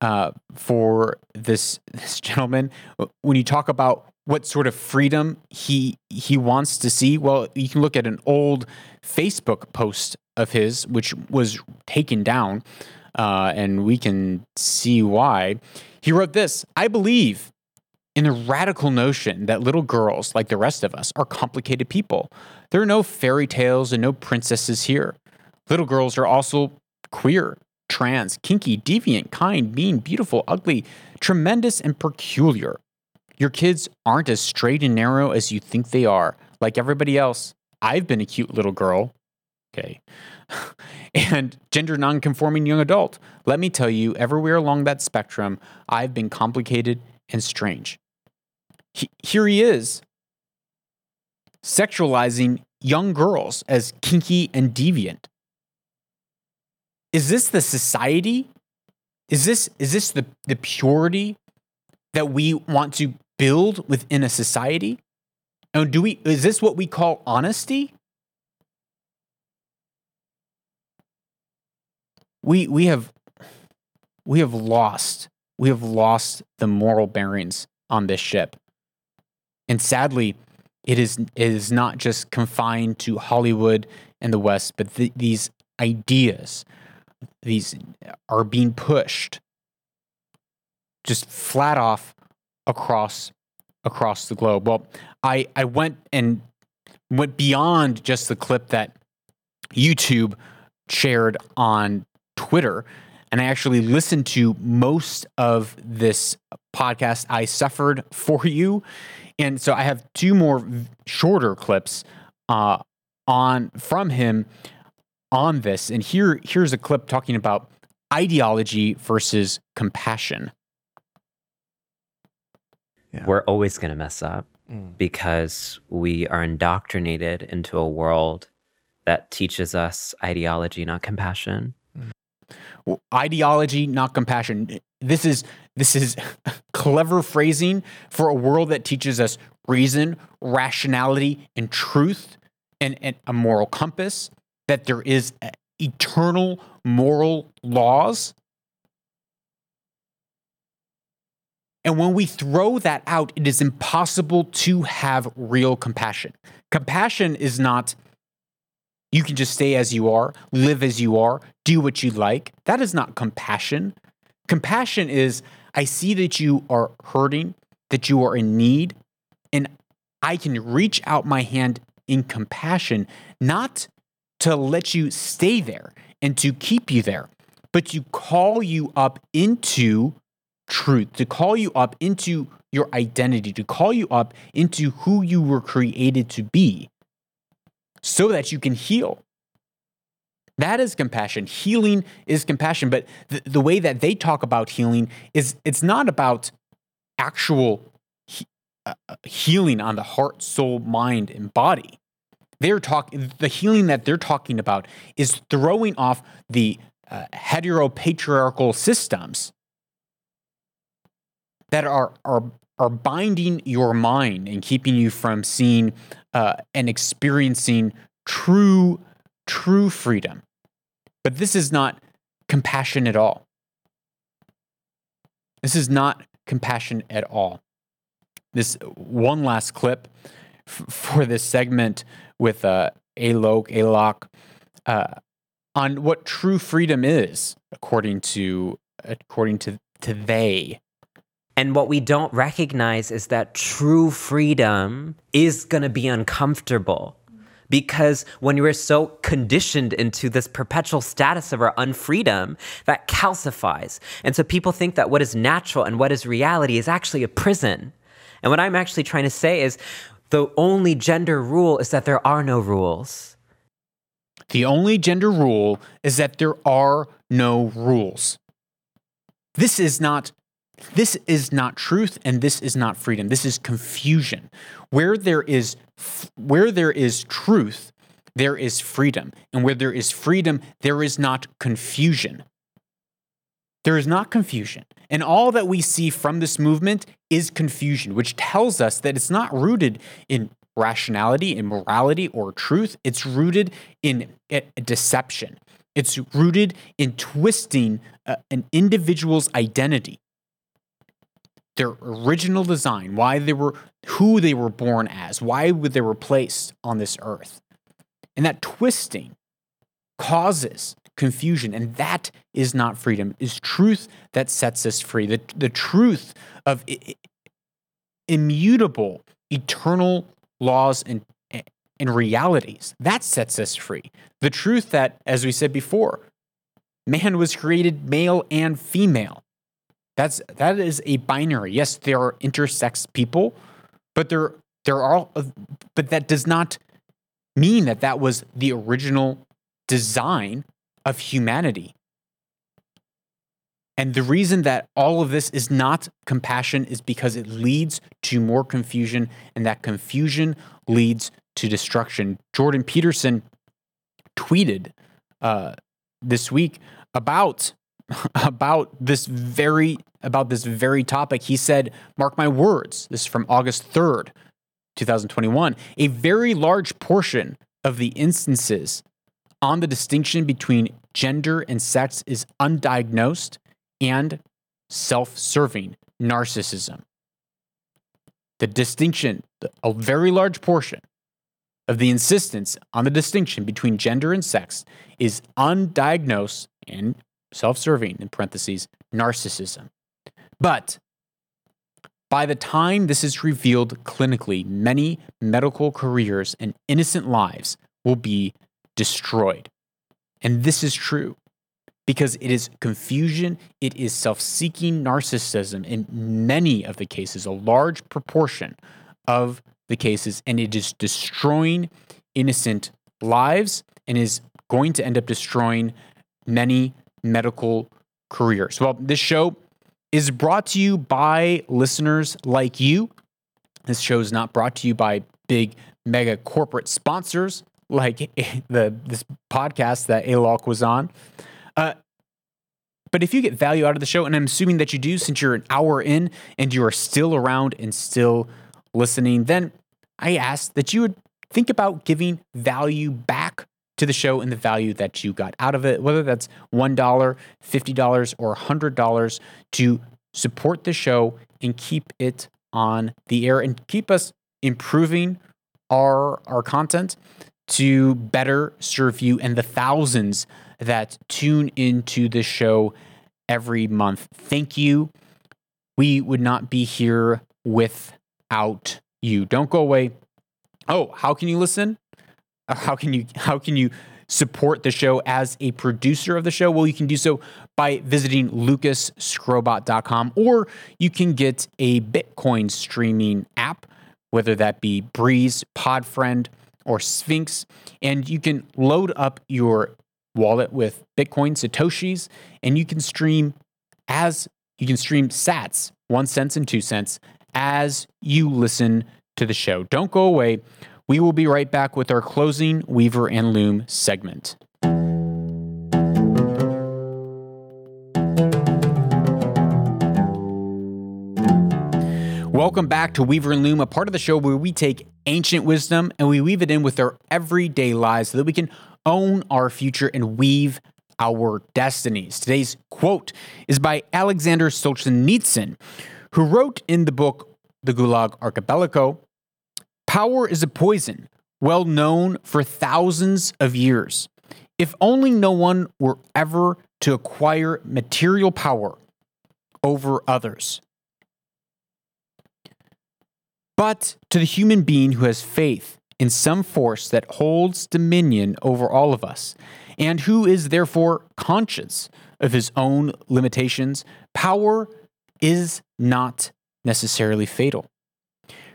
[SPEAKER 1] uh, for this this gentleman. When you talk about what sort of freedom he he wants to see, well, you can look at an old Facebook post of his, which was taken down, uh, and we can see why. He wrote this: "I believe." In the radical notion that little girls, like the rest of us, are complicated people. There are no fairy tales and no princesses here. Little girls are also queer, trans, kinky, deviant, kind, mean, beautiful, ugly, tremendous, and peculiar. Your kids aren't as straight and narrow as you think they are. Like everybody else, I've been a cute little girl. Okay. and gender nonconforming young adult. Let me tell you, everywhere along that spectrum, I've been complicated and strange. He, here he is, sexualizing young girls as kinky and deviant. Is this the society? Is this is this the, the purity that we want to build within a society? And do we is this what we call honesty? We we have we have lost we have lost the moral bearings on this ship. And sadly, it is it is not just confined to Hollywood and the West, but th- these ideas, these are being pushed just flat off across across the globe. Well, I I went and went beyond just the clip that YouTube shared on Twitter and I actually listened to most of this podcast I suffered for you. And so I have two more shorter clips uh, on from him on this. And here here's a clip talking about ideology versus compassion.
[SPEAKER 9] We're always going to mess up mm. because we are indoctrinated into a world that teaches us ideology, not compassion. Mm.
[SPEAKER 1] Ideology, not compassion. This is this is clever phrasing for a world that teaches us reason, rationality, and truth, and, and a moral compass. That there is uh, eternal moral laws And when we throw that out, it is impossible to have real compassion. Compassion is not, you can just stay as you are, live as you are, do what you like. That is not compassion. Compassion is, I see that you are hurting, that you are in need, and I can reach out my hand in compassion, not to let you stay there and to keep you there, but to call you up into truth, to call you up into your identity, to call you up into who you were created to be so that you can heal. That is compassion. Healing is compassion. But the, the way that they talk about healing is it's not about actual he, uh, uh healing on the heart, soul, mind, and body. They're talking the healing that they're talking about is throwing off the uh, heteropatriarchal systems that are are are binding your mind and keeping you from seeing uh, and experiencing true true freedom. But this is not compassion at all. This is not compassion at all. This one last clip f- for this segment with uh, Alok, Alok, uh, on what true freedom is, according to according to to they.
[SPEAKER 9] And what we don't recognize is that true freedom is going to be uncomfortable. Because when are so conditioned into this perpetual status of our unfreedom, that calcifies. And so people think that what is natural and what is reality is actually a prison. And what I'm actually trying to say is the only gender rule is that there are no rules.
[SPEAKER 1] The only gender rule is that there are no rules. This is not this is not truth and this is not freedom. This is confusion. Where there is where there is truth, there is freedom. And where there is freedom, there is not confusion. There is not confusion. And all that we see from this movement is confusion, which tells us that it's not rooted in rationality, in morality, or truth. It's rooted in deception. It's rooted in twisting uh, an individual's identity their original design, why they were, who they were born as, why they were placed on this earth. And that twisting causes confusion, and that is not freedom. Is truth that sets us free. The, the truth of immutable, eternal laws and, and realities. That sets us free. The truth that, as we said before, man was created male and female. That's that is a binary. Yes, there are intersex people, but there there are but that does not mean that that was the original design of humanity. And the reason that all of this is not compassion is because it leads to more confusion, and that confusion leads to destruction. Jordan Peterson tweeted uh, this week about about this very about this very topic. He said, "Mark my words." This is from August third, two thousand twenty-one. A very large portion of the instances on the distinction between gender and sex is undiagnosed and self-serving narcissism. The distinction, a very large portion of the insistence on the distinction between gender and sex is undiagnosed and self serving, in parentheses, narcissism. But by the time this is revealed clinically, many medical careers and innocent lives will be destroyed. And this is true because it is confusion, it is self seeking narcissism in many of the cases, a large proportion of the cases, and it is destroying innocent lives and is going to end up destroying many medical careers. Well, this show is brought to you by listeners like you. This show is not brought to you by big mega corporate sponsors like the this podcast that Alok was on. But if you get value out of the show, and I'm assuming that you do since you're an hour in and you are still around and still listening, then I ask that you would think about giving value back to the show and the value that you got out of it, whether that's $1, $50, or $100 to support the show and keep it on the air and keep us improving our, our content to better serve you and the thousands that tune into the show every month. Thank you. We would not be here without you. Don't go away. Oh, how can you listen? Uh, how can you how can you support the show as a producer of the show? Well, you can do so by visiting lucasskrobot.com or you can get a Bitcoin streaming app, whether that be Breez, Podfriend, or Sphinx, and you can load up your wallet with Bitcoin Satoshis, and you can stream as you can stream sats, one cents and two cents, as you listen to the show. Don't go away. We will be right back with our closing Weaver and Loom segment. Welcome back to Weaver and Loom, a part of the show where we take ancient wisdom and we weave it in with our everyday lives so that we can own our future and weave our destinies. Today's quote is by Alexander Solzhenitsyn, who wrote in the book The Gulag Archipelago Power is a poison, well known for thousands of years. If only no one were ever to acquire material power over others. But to the human being who has faith in some force that holds dominion over all of us, and who is therefore conscious of his own limitations, power is not necessarily fatal.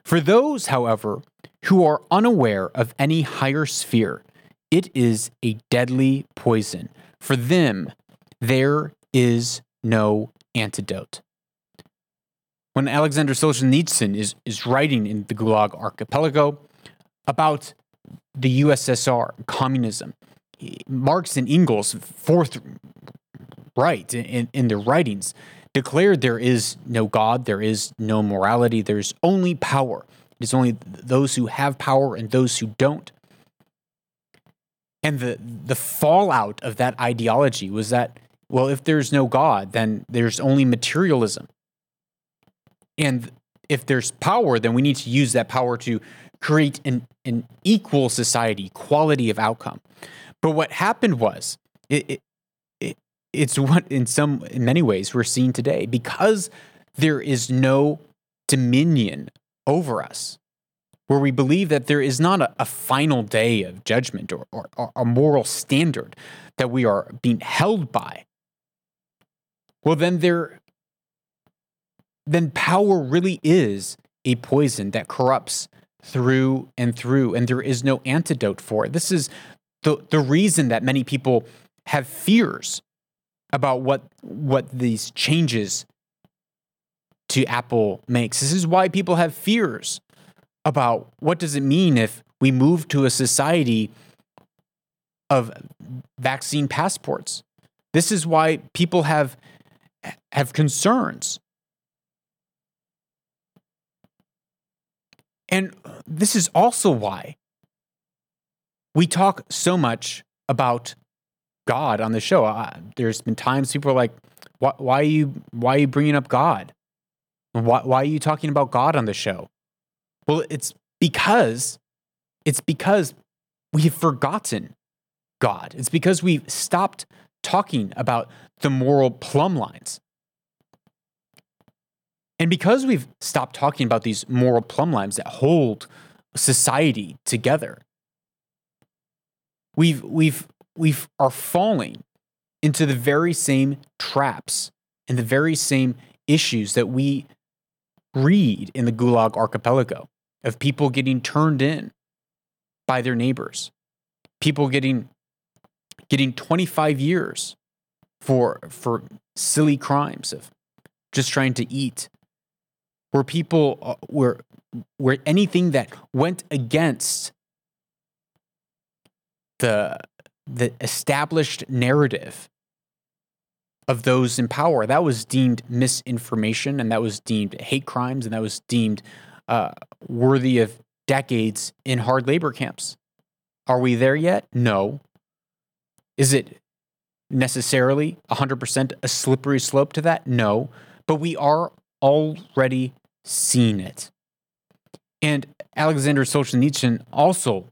[SPEAKER 1] For those, however, who are unaware of any higher sphere, it is a deadly poison. For them, there is no antidote when Alexander Solzhenitsyn is, is writing in the Gulag Archipelago about the USSR, communism, Marx and Engels, fourth right in, in their writings, declared there is no God, there is no morality, there's only power. It is only those who have power and those who don't. And the, the fallout of that ideology was that, well, if there's no God, then there's only materialism. And if there's power, then we need to use that power to create an, an equal society, quality of outcome. But what happened was, it, it, it, it's what in some, in many ways, we're seeing today because there is no dominion over us, where we believe that there is not a, a final day of judgment or, or, or a moral standard that we are being held by. Well, then there then power really is a poison that corrupts through and through, and there is no antidote for it. This is the, the reason that many people have fears about what what these changes to Apple makes. This is why people have fears about what does it mean if we move to a society of vaccine passports. This is why people have have concerns And this is also why we talk so much about God on the show. Uh, there's been times people are like, why, why, are you why are you bringing up God? Why, why are you talking about God on the show? Well, it's because it's because we've forgotten God. It's because we've stopped talking about the moral plumb lines. And because we've stopped talking about these moral plumb lines that hold society together, we've we've we've are falling into the very same traps and the very same issues that we read in the Gulag archipelago of people getting turned in by their neighbors, people getting getting 25 years for for silly crimes of just trying to eat where people uh, were where anything that went against the the established narrative of those in power that was deemed misinformation and that was deemed hate crimes and that was deemed uh, worthy of decades in hard labor camps. Are we there yet? No. Is it necessarily 100% a slippery slope to that? No. But we are already seen it. And Alexander Solzhenitsyn also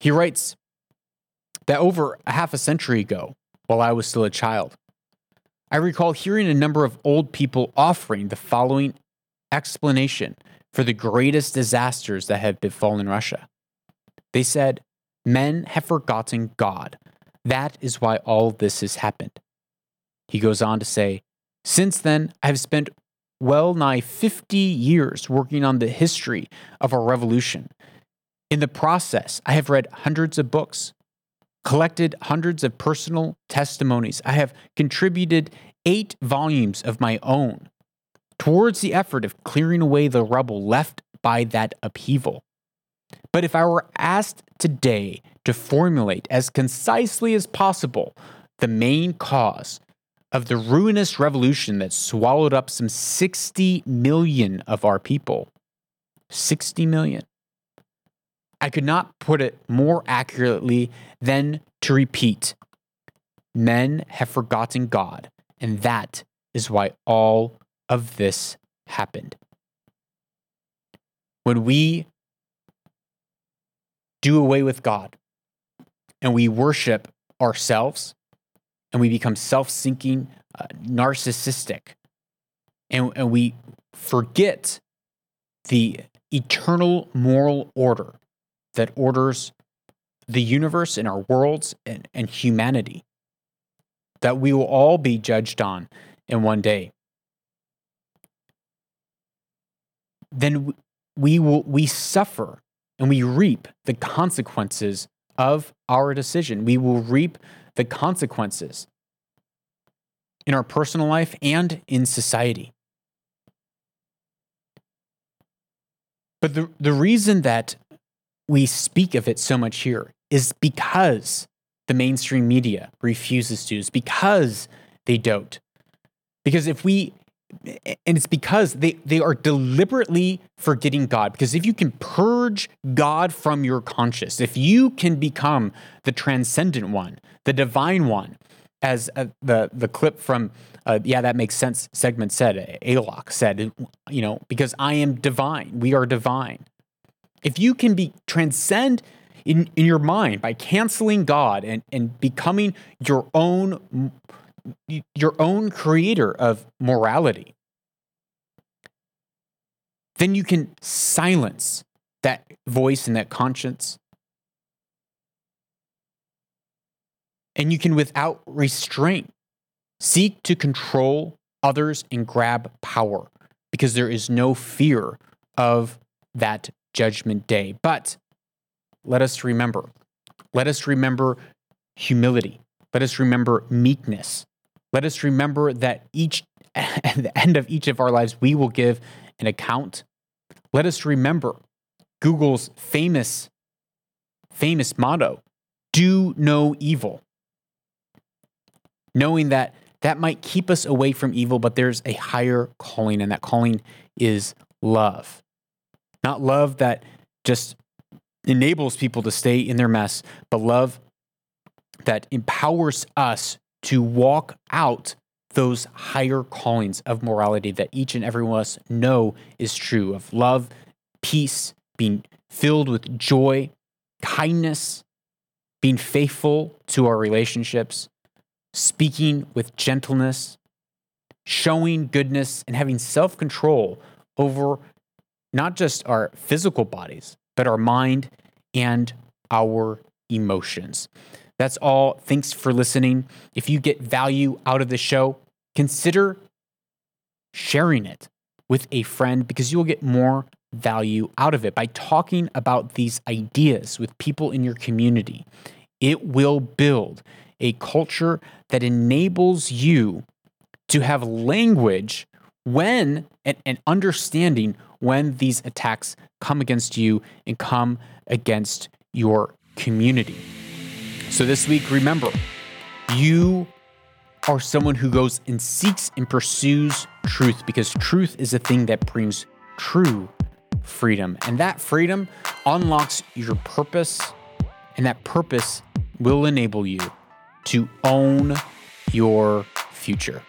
[SPEAKER 1] he writes that over a half a century ago, while I was still a child, I recall hearing a number of old people offering the following explanation for the greatest disasters that have befallen Russia. They said, Men have forgotten God. That is why all this has happened. He goes on to say, Since then, I have spent well nigh 50 years working on the history of our revolution. In the process, I have read hundreds of books. collected hundreds of personal testimonies. I have contributed eight volumes of my own towards the effort of clearing away the rubble left by that upheaval. But if I were asked today to formulate as concisely as possible the main cause of the ruinous revolution that swallowed up some 60 million of our people, 60 million, I could not put it more accurately than to repeat. Men have forgotten God, and that is why all of this happened. When we do away with God and we worship ourselves and we become self sinking, uh, narcissistic, and, and we forget the eternal moral order that orders the universe and our worlds and, and humanity that we will all be judged on in one day. Then we will we suffer and we reap the consequences of our decision. We will reap the consequences in our personal life and in society but the, the reason that we speak of it so much here is because the mainstream media refuses to, is because they don't. Because if we, and it's because they, they are deliberately forgetting God. Because if you can purge God from your conscience, if you can become the transcendent one, the divine one, as uh, the, the clip from, uh, yeah, that makes sense segment said, Alok said, you know, because I am divine, we are divine if you can be transcend in, in your mind by canceling God and, and becoming your own your own creator of morality, then you can silence that voice and that conscience. And you can, without restraint, seek to control others and grab power because there is no fear of that judgment day. But let us remember, let us remember humility. Let us remember meekness. Let us remember that each at the end of each of our lives, we will give an account. Let us remember Google's famous, famous motto do no evil. Knowing that that might keep us away from evil, but there's a higher calling, and that calling is love. Not love that just enables people to stay in their mess, but love that empowers us to walk out those higher callings of morality that each and every one of us know is true of love, peace, being filled with joy, kindness, being faithful to our relationships, speaking with gentleness, showing goodness, and having self control over not just our physical bodies, but our mind and our emotions. That's all. Thanks for listening. If you get value out of the show, consider sharing it with a friend because you will get more value out of it by talking about these ideas with people in your community. It will build a culture that enables you to have language when and, and understanding when these attacks come against you and come against your community. So this week, remember, you are someone who goes and seeks and pursues truth because truth is a thing that brings true freedom. And that freedom unlocks your purpose, and that purpose will enable you to own your future.